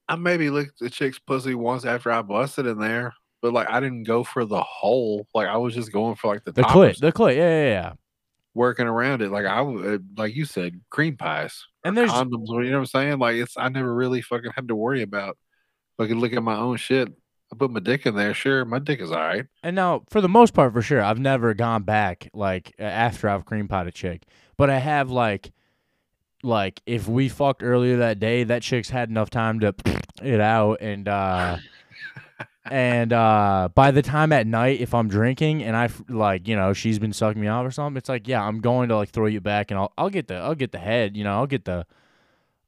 I maybe licked the chick's pussy once after I busted in there, but like I didn't go for the hole. Like I was just going for like the, The clit, the clit, yeah, yeah, yeah. working around it. Like I would, uh, like you said, cream pies And there's condoms. You know what I'm saying? Like it's I never really fucking had to worry about fucking look at my own shit. I put my dick in there. Sure, my dick is all right. And now, for the most part, for sure, I've never gone back like after I've cream pie a chick, but I have like, like if we fucked earlier that day, that chick's had enough time to it out, and uh, and uh, by the time at night, if I'm drinking and I like, you know, she's been sucking me off or something, it's like, yeah, I'm going to like throw you back, and I'll I'll get the I'll get the head, you know, I'll get the.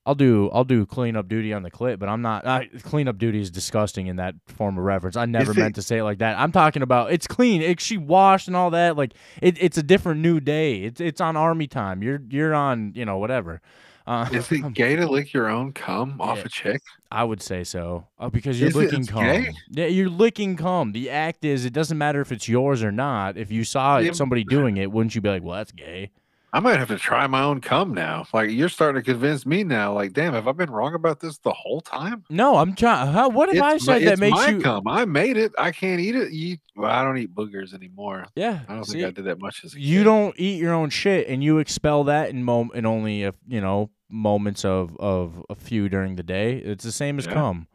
I'll do I'll do cleanup duty on the clit, but I'm not. I, cleanup duty is disgusting in that form of reference. I never meant to say it like that. I'm talking about it's clean. It, she washed and all that. Like it, it's a different new day. It's it's on army time. You're you're on you know whatever. Uh, Is it gay to lick your own cum off a chick? I would say so uh, because you're Is licking cum. gay? Yeah, you're licking cum. The act is it doesn't matter if it's yours or not. If you saw Yeah, somebody doing it, wouldn't you be like, well, that's gay? I might have to try my own cum now. Like you're starting to convince me now. Like, damn, have I been wrong about this the whole time? No, I'm trying. How, what if It's I my- said that it's makes my you? cum? I made it. I can't eat it. You, well, I don't eat boogers anymore. Yeah, I don't see? think I did that much as a you kid. don't eat your own shit and you expel that in mom in only a, you know moments of of a few during the day it's the same as Yeah. cum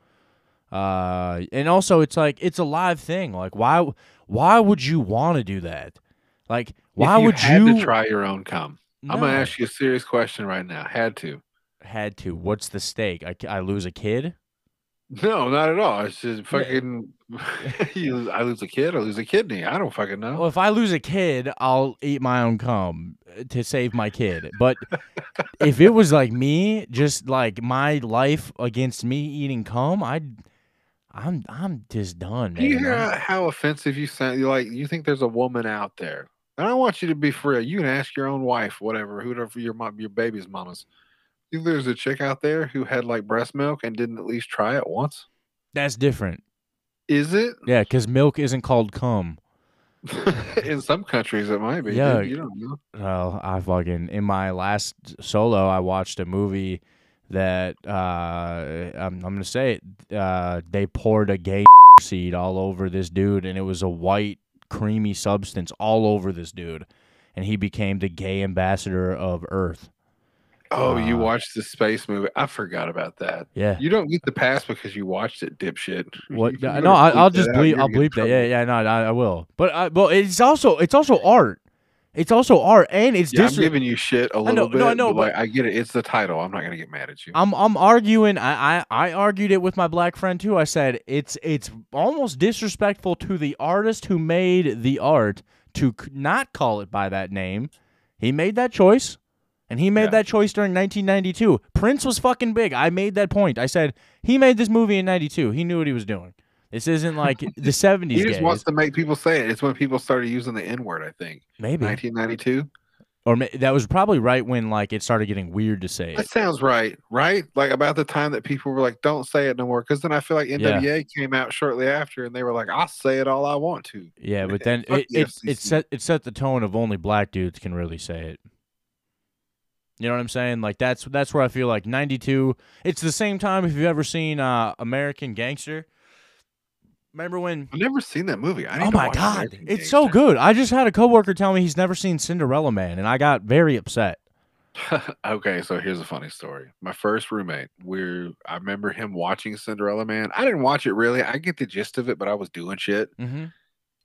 uh and also it's like it's a live thing like why why would you want to do that like why you would you to try your own cum? I'm gonna ask you a serious question right now. Had to? had to what's the stake I, I lose a kid No, not at all. It's just fucking. you, I lose a kid. I lose a kidney. I don't fucking know. well if i lose a kid i'll eat my own cum uh, to save my kid but if it was like me just like my life against me eating cum i'd i'm i'm just done Man. Do you hear how- how offensive you sound? You like you think there's a woman out there And I want you to be real. You can ask your own wife, whatever, whoever your mom, your baby's mama's. You think there's a chick out there who had like breast milk and didn't at least try it once? That's different. Is it? Yeah, because milk isn't called cum. In some countries, it might be. dude. Yeah. you don't know. Well, I fucking in my last solo, I watched a movie that uh, I'm, I'm gonna say it. Uh, they poured a gay seed all over this dude, and it was a white creamy substance all over this dude, and he became the gay ambassador of Earth. Oh, you Uh, watched the space movie? I forgot about that. Yeah. You don't get the pass because you watched it, dipshit. What? You no, I, I'll just bleep. I'll bleep that. Yeah, yeah, no, I, I will. But I, well, it's also it's also art. It's also art, and it's Yeah, I'm giving you shit a little know- bit. no, I know, but, like, I get it. It's the title. I'm not gonna get mad at you. I'm I'm arguing. I, I I argued it with my black friend too. I said it's it's almost disrespectful to the artist who made the art to not call it by that name. He made that choice, and he made Yeah. that choice during 1992. Prince was fucking big. I made that point. I said he made this movie in '92. He knew what he was doing. This isn't like the '70s he just days. wants to make people say it. It's when people started using the N word. I think Maybe 1992. or ma- that was probably right when like it started getting weird to say That it. sounds right, right? Like about the time that people were like, "Don't say it no more," because then I feel like NWA came out shortly after, and they were like, "I'll say it all I want to." Yeah, but then Fuck it the it, it set it set the tone of only black dudes can really say it. You know what I'm saying? Like that's that's where I feel like 92. It's the same time if you've ever seen uh, American Gangster. Remember when? I've never seen that movie. I Oh my god, American it's so good. I just had a coworker tell me he's never seen Cinderella Man, and I got very upset. okay, so here's a funny story. My first roommate, we're I remember him watching Cinderella Man. I didn't watch it really. I get the gist of it, but I was doing shit. Mm-hmm.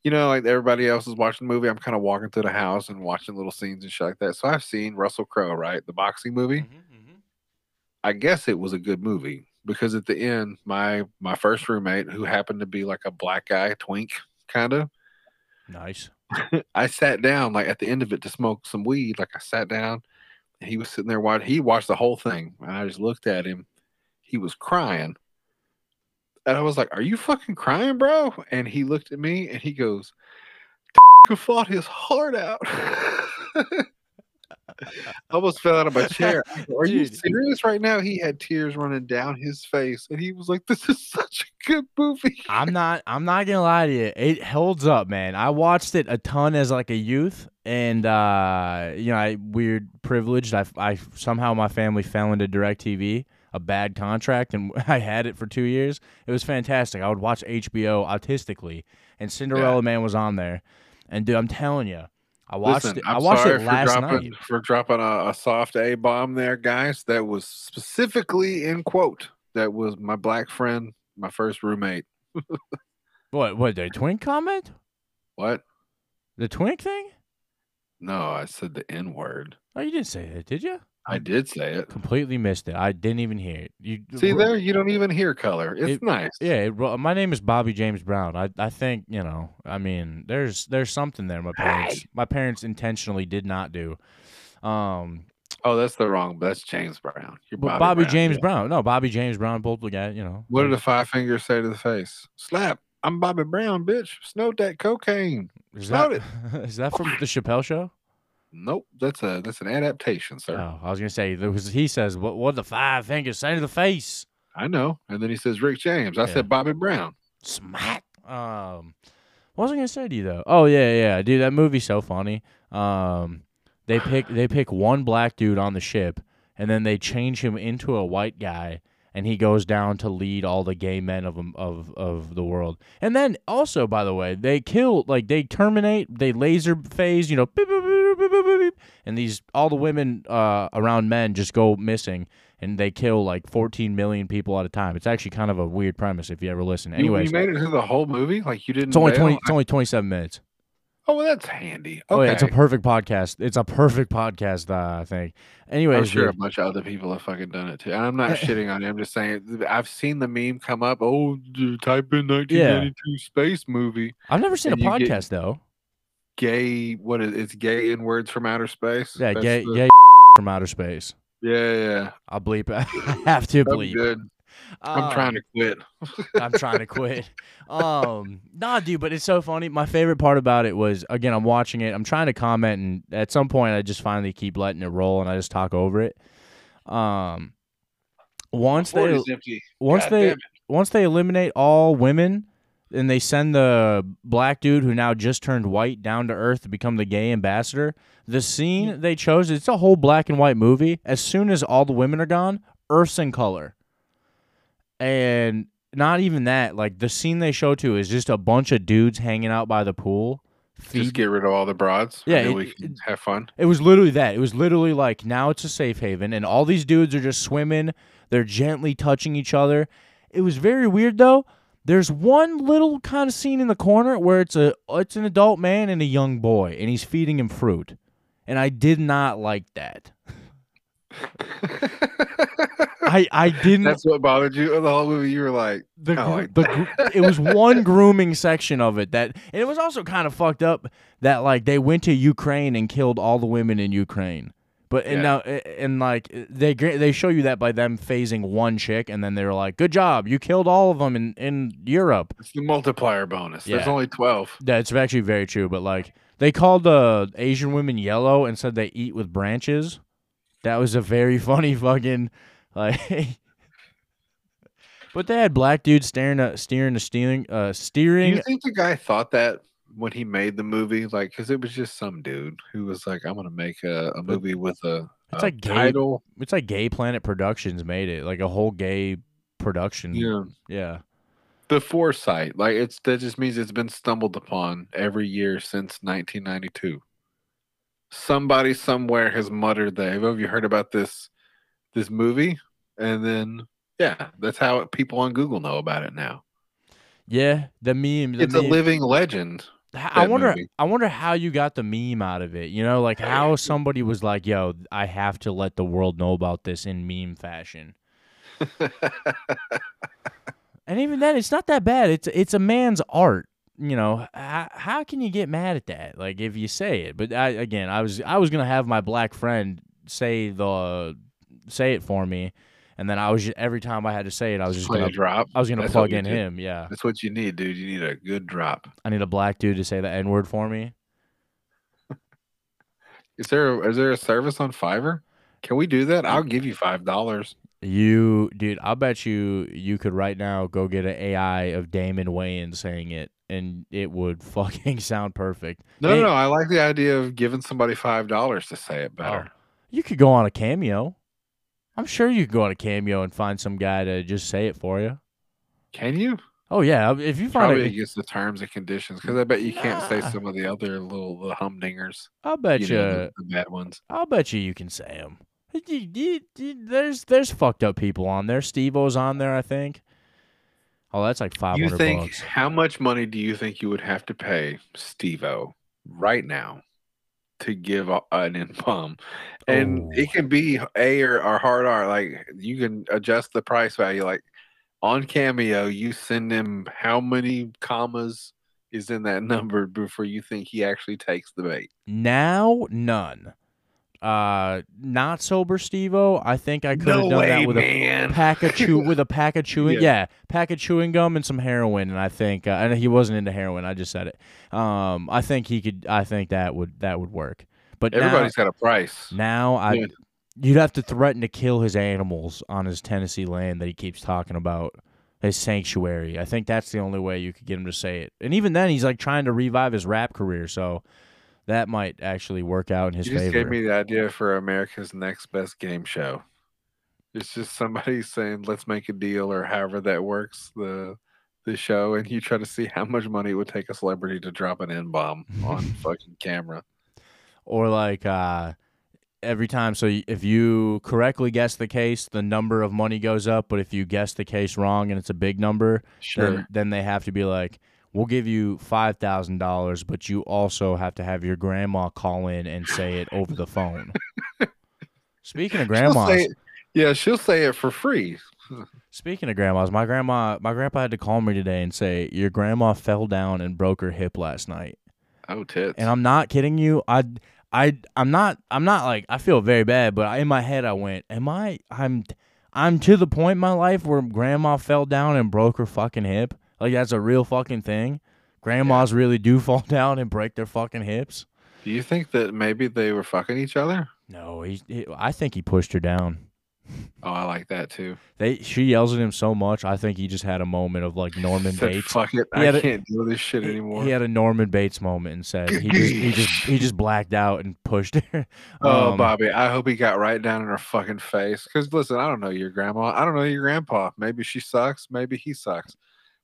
You know, like everybody else is watching the movie. I'm kind of walking through the house and watching little scenes and shit like that. So I've seen Russell Crowe, right? The boxing movie. Mm-hmm. I guess it was a good movie because at the end, my my first roommate, who happened to be like a black guy, twink kind of, Nice. I sat down like at the end of it to smoke some weed. Like I sat down, and he was sitting there watching. He watched the whole thing, and I just looked at him. He was crying, and I was like, "Are you fucking crying, bro?" And he looked at me and he goes, "Fought his heart out." I almost fell out of my chair. Are you serious right now? He had tears running down his face, and he was like, "This is such a good movie." I'm not. I'm not gonna lie to you. It holds up, man. I watched it a ton as like a youth, and uh, you know, I weird privileged. I, I somehow my family fell into Directv, a bad contract, and I had it for two years. It was fantastic. I would watch HBO autistically, and Cinderella Man was on there. And dude, I'm telling you, I watched Listen, it. I I'm watched sorry it for last dropping, night. For dropping a, a soft A bomb there, guys. That was specifically in quote. That was my black friend, my first roommate. What? What? The twink comment? What? The twink thing? No, I said the N word. Oh, you didn't say that, did you? I did say it. Completely missed it. I didn't even hear it. You See there, you don't even hear color. It's It- nice. Yeah, it, my name is Bobby James Brown. I I think you know. I mean, there's there's something there. My parents my parents intentionally did not do. Um, Oh, that's the wrong. That's James Brown. You're Bobby, Bobby, Brown, James yeah. Brown. No, Bobby James Brown. Both the guy. You know. What did the five fingers say to the face? Slap. I'm Bobby Brown, bitch. Snowed that cocaine. is smelled that, is that from the Chappelle show? Nope, that's a that's an adaptation, sir. Oh, I was gonna say there was. He says, "What what the five fingers say to the face?" I know. And then he says Rick James. I Yeah. said Bobby Brown. Smack. Um, what was I gonna say to you though? Oh yeah, yeah, dude, that movie's so funny. Um, they pick they pick one black dude on the ship, and then they change him into a white guy, and he goes down to lead all the gay men of 'em- of of the world. And then also, by the way, they kill like they terminate, they laser phase, you know, and these all the women uh, around men just go missing. And they kill like 14 million people at a time. It's actually kind of a weird premise if you ever listen. You- Anyways, you, made it through the whole movie, like you didn't. it's only bail? twenty. It's only twenty seven minutes. Oh, well, that's handy. Okay, Oh yeah, it's a perfect podcast. It's a perfect podcast. Uh, I think. Anyways, I'm sure a bunch of other people have fucking done it too. And I'm not shitting on you. I'm just saying I've seen the meme come up. Oh, d- type in 1992 space movie. I've never seen a you get- podcast though. Gay. What is it's gay in words from outer space? Yeah, That's gay, the- gay from outer space. Yeah, yeah. I'll bleep. it. I have to bleep. good. I'm trying to quit. I'm trying to quit. Um, nah, dude, but it's so funny. My favorite part about it was again, I'm watching it. I'm trying to comment, and at some point, I just finally keep letting it roll, and I just talk over it. Um, once they once God they once they eliminate all women, and they send the black dude who now just turned white down to earth to become the gay ambassador. The scene they chose, it's a whole black and white movie. As soon as all the women are gone, Earth's in color. And not even that, like the scene they show to is just a bunch of dudes hanging out by the pool. Just get rid of all the broads. Yeah, Yeah, it- we can have fun. It was literally that. It was literally like now it's a safe haven, and all these dudes are just swimming. They're gently touching each other. It was very weird though. There's one little kind of scene in the corner where it's a it's an adult man and a young boy, and he's feeding him fruit, and I did not like that. I I didn't. That's what bothered you the whole movie. You were like, the, oh, like the gr- it was one grooming section of it that and it was also kind of fucked up that like they went to Ukraine and killed all the women in Ukraine. But and Yeah. now and like they they show you that by them phasing one chick and then they're like, "Good job, you killed all of them in in Europe." it's the multiplier bonus. There's only 12. That's actually very true. But like they called the Asian women yellow and said they eat with branches. That was a very funny fucking like. but they had black dudes staring at steering the steering uh Do you think the guy thought that when he made the movie? Like, because it was just some dude who was like, I'm to make a, a movie with a, It's a like gay- title. It's like Gay Planet Productions made it, like a whole gay production. Yeah. yeah. The foresight. Like, it's that just means it's been stumbled upon every year since 1992. Somebody somewhere has muttered that. Have you heard about this this movie? And then, yeah, that's how people on Google know about it now. Yeah, the meme. The It's a living legend. I wonder. movie. I wonder how you got the meme out of it. You know, like oh, how somebody was like, "Yo, I have to let the world know about this in meme fashion." And even then, it's not that bad. It's it's a man's art. You know, how, how can you get mad at that? Like if you say it. But I, again, I was I was gonna have my black friend say the say it for me, and then I was every time I had to say it, I was just gonna drop. I was gonna That's plug in do. him. Yeah, That's what you need, dude. You need a good drop. I need a black dude to say the n word for me. Is there is there a service on Fiverr? Can we do that? I'll give you five dollars. You, dude, I'll bet you you could right now go get an AI of Damon Wayans saying it, and it would fucking sound perfect. No, Hey, no, no. I like the idea of giving somebody five dollars to say it better. Oh, You could go on a cameo. I'm sure you could go on a cameo and find some guy to just say it for you. Can you? Oh yeah, if you find Probably it, against the terms and conditions, because I bet you can't say some of the other little, little humdingers. I'll bet You you, know, the, the bad ones. I'll bet you you can say them. There's there's fucked up people on there. Steve-O's on there, I think. Oh, that's like five You hundred think bucks. how much money do you think you would have to pay Steve-O right now to give an income? And Oh. it can be A or, or hard R. Like you can adjust the price value. Like on Cameo, you send him how many commas is in that number before you think he actually takes the bait. Now, none. Uh, not sober Steve-O. I think I could have done that with a pack of chew with a pack of chewing yeah. Yeah. pack of chewing gum and some heroin and I think uh, and he wasn't into heroin I just said it um I think he could I think that would that would work but Everybody's got a price. now, now I Yeah. you'd have to threaten to kill his animals on his Tennessee land that he keeps talking about his sanctuary I think that's the only way you could get him to say it and even then he's like trying to revive his rap career so that might actually work out in his You just favor gave me the idea for America's next best game show. It's just somebody saying, "Let's make a deal," or however that works. The the show, and you try to see how much money it would take a celebrity to drop an N bomb on fucking camera. or like uh every time so if you correctly guess the case the number of money goes up but if you guess the case wrong and it's a big number Sure. then, then they have to be like we'll give you $5000 but you also have to have your grandma call in and say it over the phone speaking of She'll grandmas it- yeah, she'll say it for free. speaking of grandmas my grandma my grandpa had to call me today and say your grandma fell down and broke her hip last night Oh, tits. and I'm not kidding you. I I I'm not I'm not like I feel very bad, but in my head I went, am I I'm I'm to the point in my life where grandma fell down and broke her fucking hip. Like that's a real fucking thing. Grandmas really do fall down and break their fucking hips. Do you think that maybe they were fucking each other? No, he, he I think he pushed her down. Oh, I like that too. They she yells at him so much. I think he just had a moment of like Norman Said, Bates. Fuck it, He I had a- can't do this shit He- anymore. He had a Norman Bates moment and said he just he just he just blacked out and pushed her. Oh, Um, Bobby, I hope he got right down in her fucking face. Because listen, I don't know your grandma. I don't know your grandpa. Maybe she sucks. Maybe he sucks.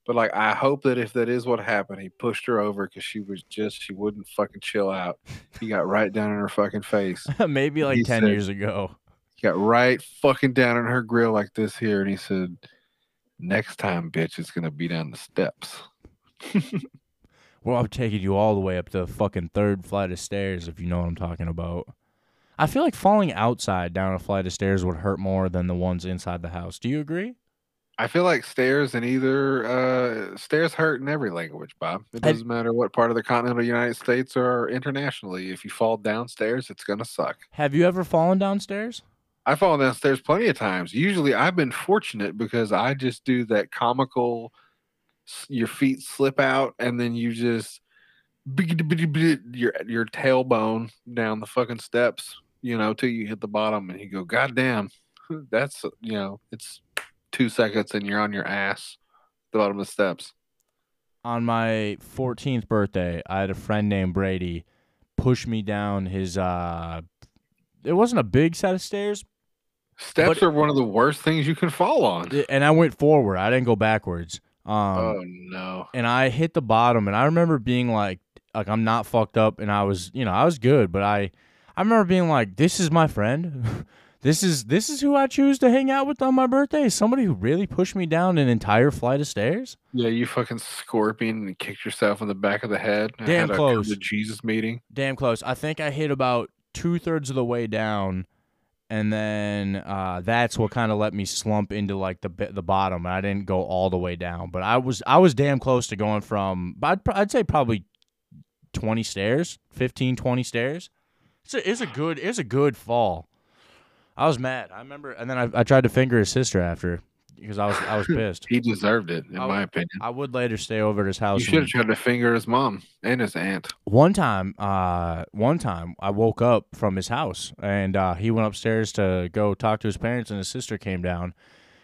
But like, I hope that if that is what happened, he pushed her over because she was just she wouldn't fucking chill out. He got right down in her fucking face. maybe like He ten said- years ago. He got right fucking down in her grill like this here, and he said, "Next time, bitch, it's gonna be down the steps." Well, I'm taking you all the way up the fucking third flight of stairs, if you know what I'm talking about. I feel like falling outside down a flight of stairs would hurt more than the ones inside the house. Do you agree? I feel like stairs in either uh, stairs hurt in every language, Bob. It doesn't matter what part of the continental United States or internationally. If you fall downstairs, it's gonna suck. Have you ever fallen downstairs? I've fallen downstairs plenty of times. Usually, I've been fortunate because I just do that comical. Your feet slip out, and then you just your your tailbone down the fucking steps. You know, till you hit the bottom, and you go, "God damn, that's you know, it's two seconds, and you're on your ass, at the bottom of the steps." On my 14th birthday, I had a friend named Brady push me down his uh it wasn't a big set of stairs, Steps But- are one of the worst things you can fall on. and I went forward. I didn't go backwards. Um oh no! and I hit the bottom and I remember being like like I'm not fucked up and I was you know I was good but I I remember being like this is my friend this is this is who I choose to hang out with on my birthday somebody who really pushed me down an entire flight of stairs Yeah, you fucking scorpion and kicked yourself in the back of the head. Damn had a come close. to Jesus meeting. damn close I think I hit about two thirds of the way down and then uh, that's what kind of let me slump into like the the bottom I didn't go all the way down but I was I was damn close to going from I'd, I'd say probably 20 stairs 15 20 stairs it's a, it's a good it's a good fall I was mad I remember and then I, I tried to finger his sister after because I was I was pissed He deserved it, in I my would- opinion. I would later stay over at his house. You should have tried to finger his mom and his aunt. one time uh one time I woke up from his house and uh he went upstairs to go talk to his parents and his sister came down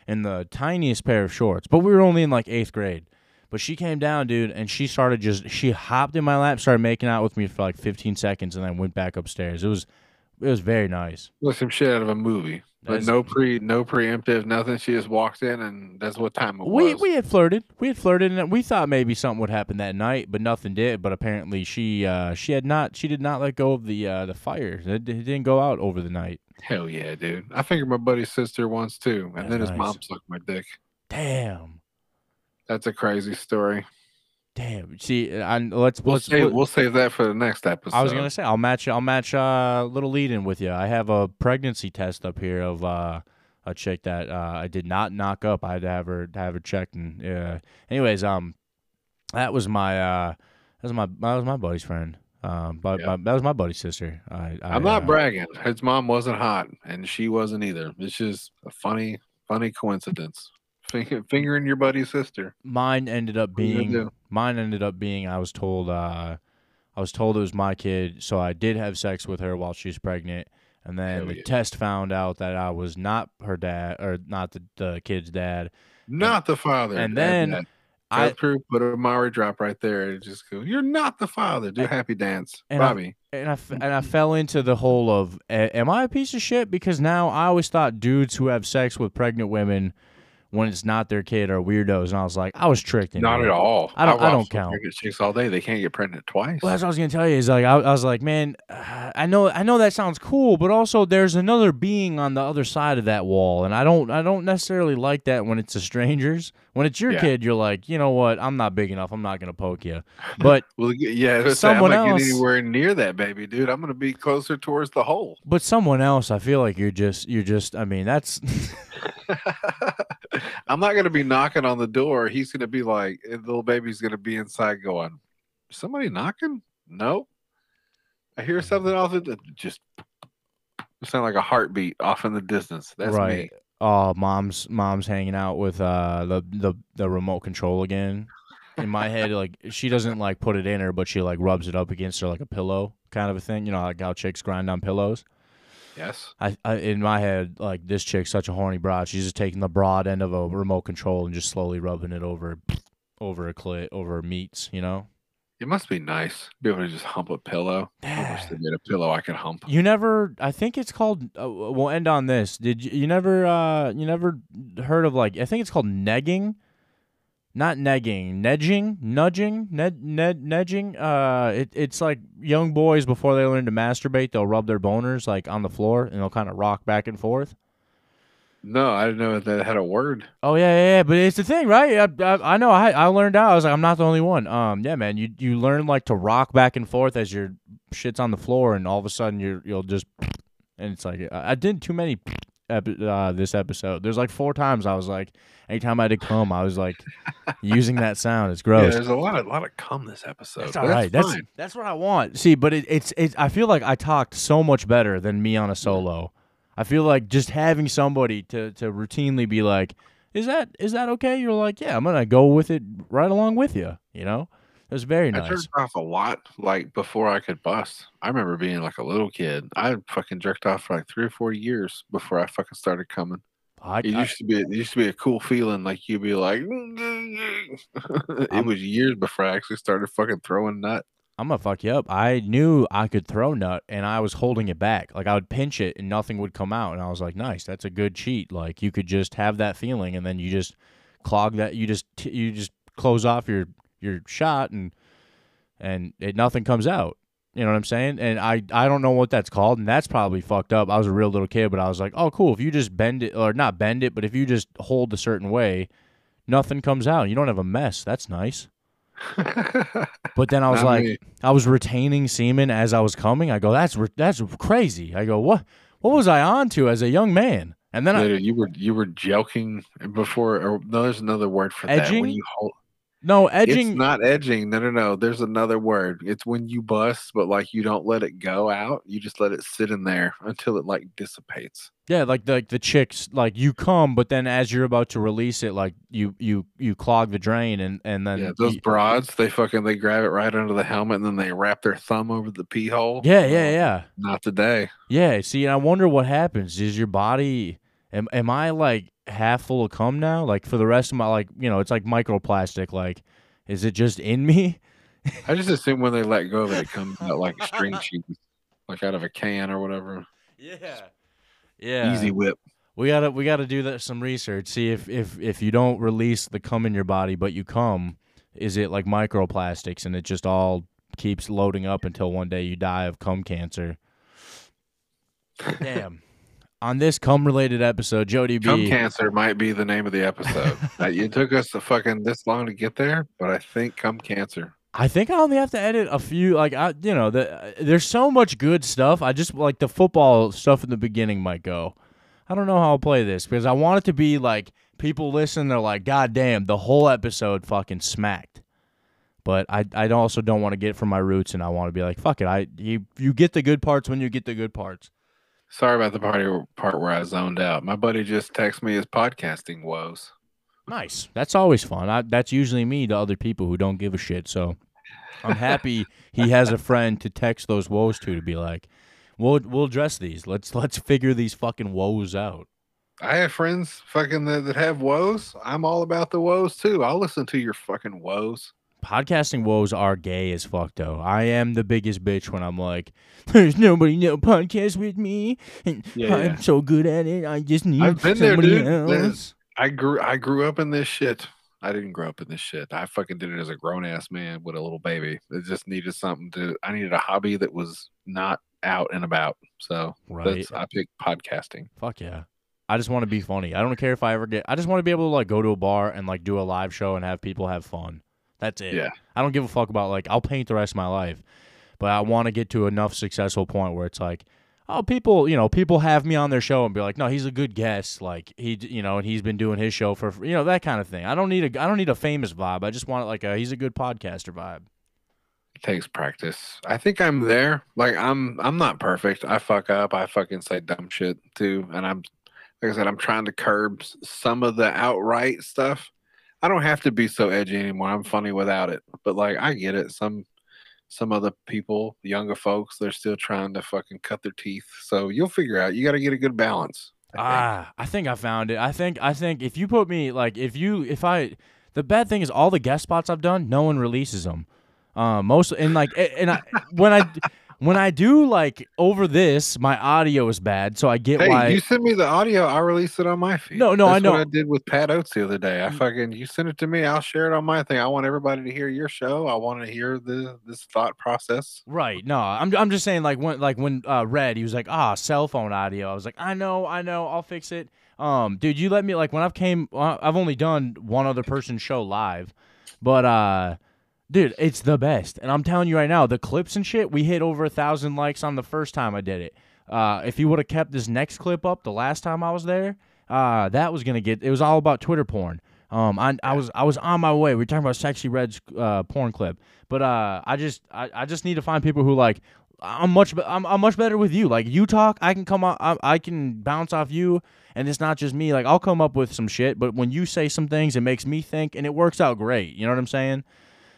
in the tiniest pair of shorts but we were only in like 8th grade but she came down dude and she started just she hopped in my lap started making out with me for like 15 seconds and then went back upstairs it was it was very nice Look some shit out of a movie. But That's- no pre no preemptive, nothing. She just walked in and that's what time it we was. we had flirted we had flirted and we thought maybe something would happen that night but nothing did but apparently she uh she had not she did not let go of the uh the fire it, it didn't go out over the night Hell yeah, dude. I fingered my buddy's sister once too. And That's then his nice. mom sucked my dick. damn That's a crazy story. Damn. See, I, let's We'll let's. save we'll save that for the next episode. I was gonna say I'll match. I'll match uh, little lead in with you. I have a pregnancy test up here of uh, a chick that uh, I did not knock up. I had to have her have her checked. And uh, anyways, um, that was my uh, that was my that was my buddy's friend. Um, but Yeah. my, that was my buddy's sister. I, I I'm not uh, bragging. His mom wasn't hot, and she wasn't either. It's just a funny, funny coincidence. Finger, fingering your buddy's sister. mine ended up What are you gonna being mine ended up being I was told uh I was told it was my kid, so I did have sex with her while she was pregnant. And then Hell the yeah. test found out that I was not her dad or not the, the kid's dad. Not the father. and then. I through, put a Maury drop right there, and just go. You're not the father. Do a happy dance, and I- Bobby. and I, and I fell into the hole of am I a piece of shit because now I always thought dudes who have sex with pregnant women when it's not their kid are weirdos and I was like I was tricked Not it. at all. I don't- I watched don't count. Chicks all day. They can't get pregnant twice. Well, that's what I was gonna tell you. Is like I, I was like, man, uh, I know, I know that sounds cool, but also there's another being on the other side of that wall, and I don't, I don't necessarily like that when it's a stranger's. When it's your Yeah. kid, you're like, you know what? I'm not big enough. I'm not gonna poke you. But, well, yeah. I Someone I'm not else- anywhere near that baby, dude. I'm gonna be closer towards the hole. but someone else, I feel like you're just, you're just. I mean, that's I'm not gonna be knocking on the door. He's gonna be like, the little baby's gonna be inside going, somebody knocking? No. I hear something off the just sound like a heartbeat off in the distance. That's right. me. oh, mom's mom's hanging out with uh the the the remote control again. In my head, like she doesn't like put it in her, but she like rubs it up against her like a pillow kind of a thing. You know, like how chicks grind on pillows. Yes. I, I in my head, like this chick's such a horny broad. She's just taking the broad end of a remote control and just slowly rubbing it over over a clit, over meats. You know. It must be nice to be able to just hump a pillow. I wish they made a pillow I could hump. You never. I think it's called. Uh, we'll end on this. Did you? You never. Uh, you never heard of like? I think it's called negging. Not negging, nedging, nudging, ned, ned, nedging. Uh, it, it's like young boys before they learn to masturbate, they'll rub their boners like on the floor and they'll kind of rock back and forth. No, I didn't know that had a word. Oh yeah, yeah, yeah. But it's the thing, right? I, I, I know. I, I learned out. I was like, I'm not the only one. Um, yeah, man. You you learn like to rock back and forth as your shit's on the floor, and all of a sudden you're you'll just, and it's like I, I did too many, epi- uh, this episode. There's like four times I was like, anytime I did come, I was like, using that sound. It's Yeah, gross. there's a lot of lot of cum this episode. That's all right. That's fine. that's what I want. See, but it, it's it's. I feel like I talked so much better than me on a solo. I feel like just having somebody to to routinely be like, "Is that is that okay?" You're like, "Yeah, I'm gonna go with it right along with you." You know, it was very nice. I jerked off a lot, like before I could bust. I remember being like a little kid. I fucking jerked off for like three or four years before I fucking started coming. I, It I- used to be, it used to be a cool feeling. Like you'd be like, it was years before I actually started fucking throwing nut. I'm gonna fuck you up. I knew I could throw nut, and I was holding it back. Like I would pinch it, and nothing would come out. And I was like, "Nice, that's a good cheat." Like you could just have that feeling, and then you just clog that. You just you just close off your your shot, and and it nothing comes out. You know what I'm saying? And I I don't know what that's called, and that's probably fucked up. I was a real little kid, but I was like, "Oh, cool. If you just bend it, or not bend it, but if you just hold a certain way, nothing comes out. You don't have a mess. That's nice." But then I was Not like, me. I was retaining semen as I was coming. I go, that's re- that's crazy. I go, what what was I on to as a young man? And then I, you were you were joking before. Or no, there's another word for that. When you hold, no edging. it's not edging. No, no, no. There's another word. It's when you bust, but like you don't let it go out. You just let it sit in there until it like dissipates. yeah, like the, like the chicks, like you come, but then as you're about to release it, like you you you clog the drain, and and then yeah, those you- broads, they fucking they grab it right under the helmet and then they wrap their thumb over the pee hole. yeah, yeah, yeah, Not today. yeah. See, I wonder what happens. Is your body? Am am I like half full of cum now? Like for the rest of my like, you know, it's like microplastic. Like, is it just in me? I just assume when they let go of it, it comes out like string cheese, like out of a can or whatever. Yeah. Yeah. Easy whip. We gotta we gotta do that some research. See if if if you don't release the cum in your body, but you come, is it like microplastics and it just all keeps loading up until one day you die of cum cancer? Damn. On this cum related episode, Jodie B. Cum cancer might be the name of the episode. It took us to fucking this long to get there, but I think cum cancer. I think I only have to edit a few. Like I, you know, the, there's so much good stuff. I just like the football stuff in the beginning might go. I don't know how I'll play this because I want it to be like people listen. They're like, God damn, the whole episode fucking smacked. But I, I also don't want to get from my roots, and I want to be like, fuck it. I you you get the good parts when you get the good parts. Sorry about the party part where I zoned out. My buddy just texted me his podcasting woes. Nice. That's always fun. I, that's usually me to other people who don't give a shit. So I'm happy he has a friend to text those woes to to be like, we'll we'll address these. Let's let's figure these fucking woes out. I have friends fucking that, that have woes. I'm all about the woes too. I'll listen to your fucking woes. Podcasting woes are gay as fuck though. I am the biggest bitch when I'm like, there's nobody no podcast with me, and Yeah, I'm yeah. so good at it. I just need I've been there, somebody dude. There's-. I grew I grew up in this shit. I didn't grow up in this shit. I fucking did it as a grown ass man with a little baby. It just needed something to I needed a hobby that was not out and about. So Right. that's I picked podcasting. Fuck yeah. I just want to be funny. I don't care if I ever get. I just want to be able to like go to a bar and like do a live show and have people have fun. That's it. Yeah. I don't give a fuck about like I'll paint the rest of my life, but I want to get to enough successful point where it's like, oh, people, you know, people have me on their show and be like, no, he's a good guest. Like he, you know, and he's been doing his show for you know that kind of thing. I don't need a I don't need a famous vibe. I just want like a he's a good podcaster vibe. It takes practice. I think I'm there. Like I'm I'm not perfect. I fuck up. I fucking say dumb shit too. And I'm like I said, I'm trying to curb some of the outright stuff. I don't have to be so edgy anymore. I'm funny without it. But like I get it. Some some other people, younger folks, they're still trying to fucking cut their teeth. So you'll figure out. You got to get a good balance. I think. Ah, I think I found it. I think I think if you put me like if you if I the bad thing is all the guest spots I've done, no one releases them. Uh, most and like and I when I when I do like over this, my audio is bad, so I get Hey, why. you send me the audio. I'll release it on my feed. No, no, I That's what know. I did with Pat Oates the other day. I fucking you send it to me. I'll share it on my thing. I want everybody to hear your show. I want to hear the this thought process. Right. No, I'm I'm just saying like when like when uh Red, he was like, "Ah, cell phone audio." I was like, "I know, I know, I'll fix it." Um, dude, you let me like when I've came uh, I've only done one other person's show live. But uh dude, it's the best. And I'm telling you right now, the clips and shit, we hit over a 1000 likes on the first time I did it. Uh if you would have kept this next clip up the last time I was there, uh that was going to get it was all about Twitter porn. Um, I, I was I was on my way. We are talking about Sexyy Red's uh, porn clip, but uh, I just I, I just need to find people who like I'm much be- I'm, I'm much better with you. Like you talk, I can come out, I, I can bounce off you, and it's not just me. Like I'll come up with some shit, but when you say some things, it makes me think, and it works out great. You know what I'm saying?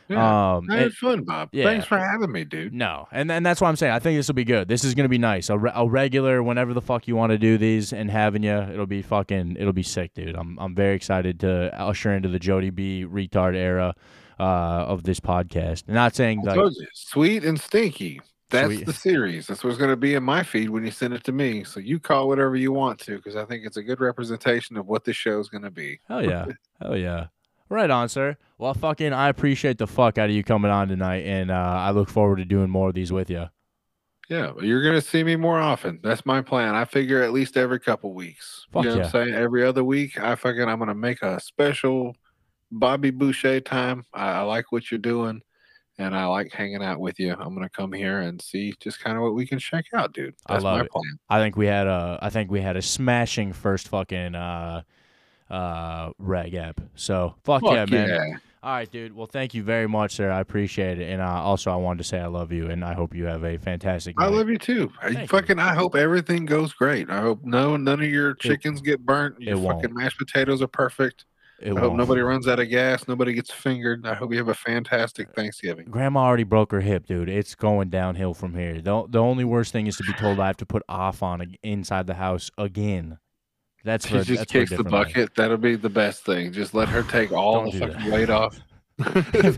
Yeah, Um, had fun, Bob. yeah. Thanks for having me, dude. no, and and that's why I'm saying I think this will be good. This is gonna be nice. A, re- a regular whenever the fuck you want to do these and having you, it'll be fucking, it'll be sick, dude. I'm I'm very excited to usher into the Jodie B retard era uh, of this podcast. Not saying that like sweet and stinky. That's Sweet. the series. That's what's going to be in my feed when you send it to me. So you call whatever you want to, because I think it's a good representation of what this show is going to be. hell yeah, hell yeah. Right on, sir. Well, fucking, I appreciate the fuck out of you coming on tonight, and uh, I look forward to doing more of these with you. Yeah, you're going to see me more often. That's my plan. I figure at least every couple weeks. Fuck you know yeah. what I'm saying? Every other week, I fucking I'm going to make a special Bobby Boucher time. I, I like what you're doing, and I like hanging out with you. I'm going to come here and see just kind of what we can check out, dude. I love my it. plan. I think we had a, I think we had a smashing first fucking uh, uh, reg app. So fuck, Fuck yeah, man. yeah. All right, dude. Well, thank you very much, sir. I appreciate it, and uh, also I wanted to say I love you, and I hope you have a fantastic. I love you too. I Thank you. fucking I hope everything goes great. I hope no none of your chickens get burnt. Your it won't. fucking mashed potatoes are perfect. It I hope won't. nobody runs out of gas. Nobody gets fingered. I hope you have a fantastic Thanksgiving. Grandma already broke her hip, dude. It's going downhill from here. The, the only worst thing is to be told I have to put off on inside the house again. That's She just that's kicks the bucket. That'll be the best thing. Just let her take all the fucking that. weight off.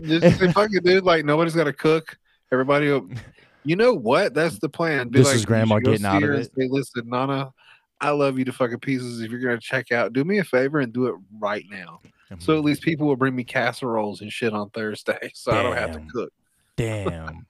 just say, fuck it, dude. Like nobody's got to cook. Everybody, will, you know what? That's the plan. Be This like, is Grandma getting out of it. Say, listen, Nana, I love you to fucking pieces. If you're gonna check out, do me a favor and do it right now. Mm-hmm. So at least people will bring me casseroles and shit on Thursday, so I don't have to cook. Damn.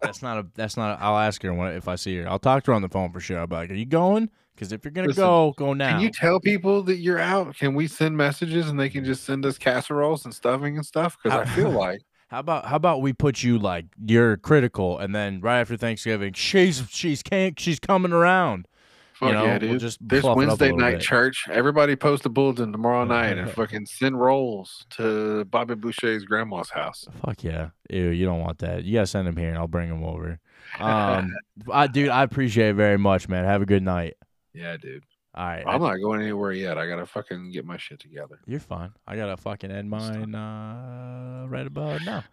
that's not a. That's not. A, I'll ask her when, if I see her. I'll talk to her on the phone for sure. I'll be like, "Are you going? Because if you're gonna Listen, go, go now." Can you tell people that you're out? Can we send messages and they can just send us casseroles and stuffing and stuff? Because I feel like How about how about we put you like you're critical, and then right after Thanksgiving, she's she's can't she's coming around. fuck know, yeah, we'll dude. just this fluff it up a Wednesday night bit. church, everybody post a bulletin tomorrow night and fucking send rolls to Bobby Boucher's grandma's house. Fuck yeah, ew, you don't want that. You gotta send him here, and I'll bring him over. Um, I, dude, I appreciate it very much, man. Have a good night. Yeah, dude. All right, I'm not going anywhere yet. I gotta fucking get my shit together. you're fine. I gotta fucking end mine uh, right about now.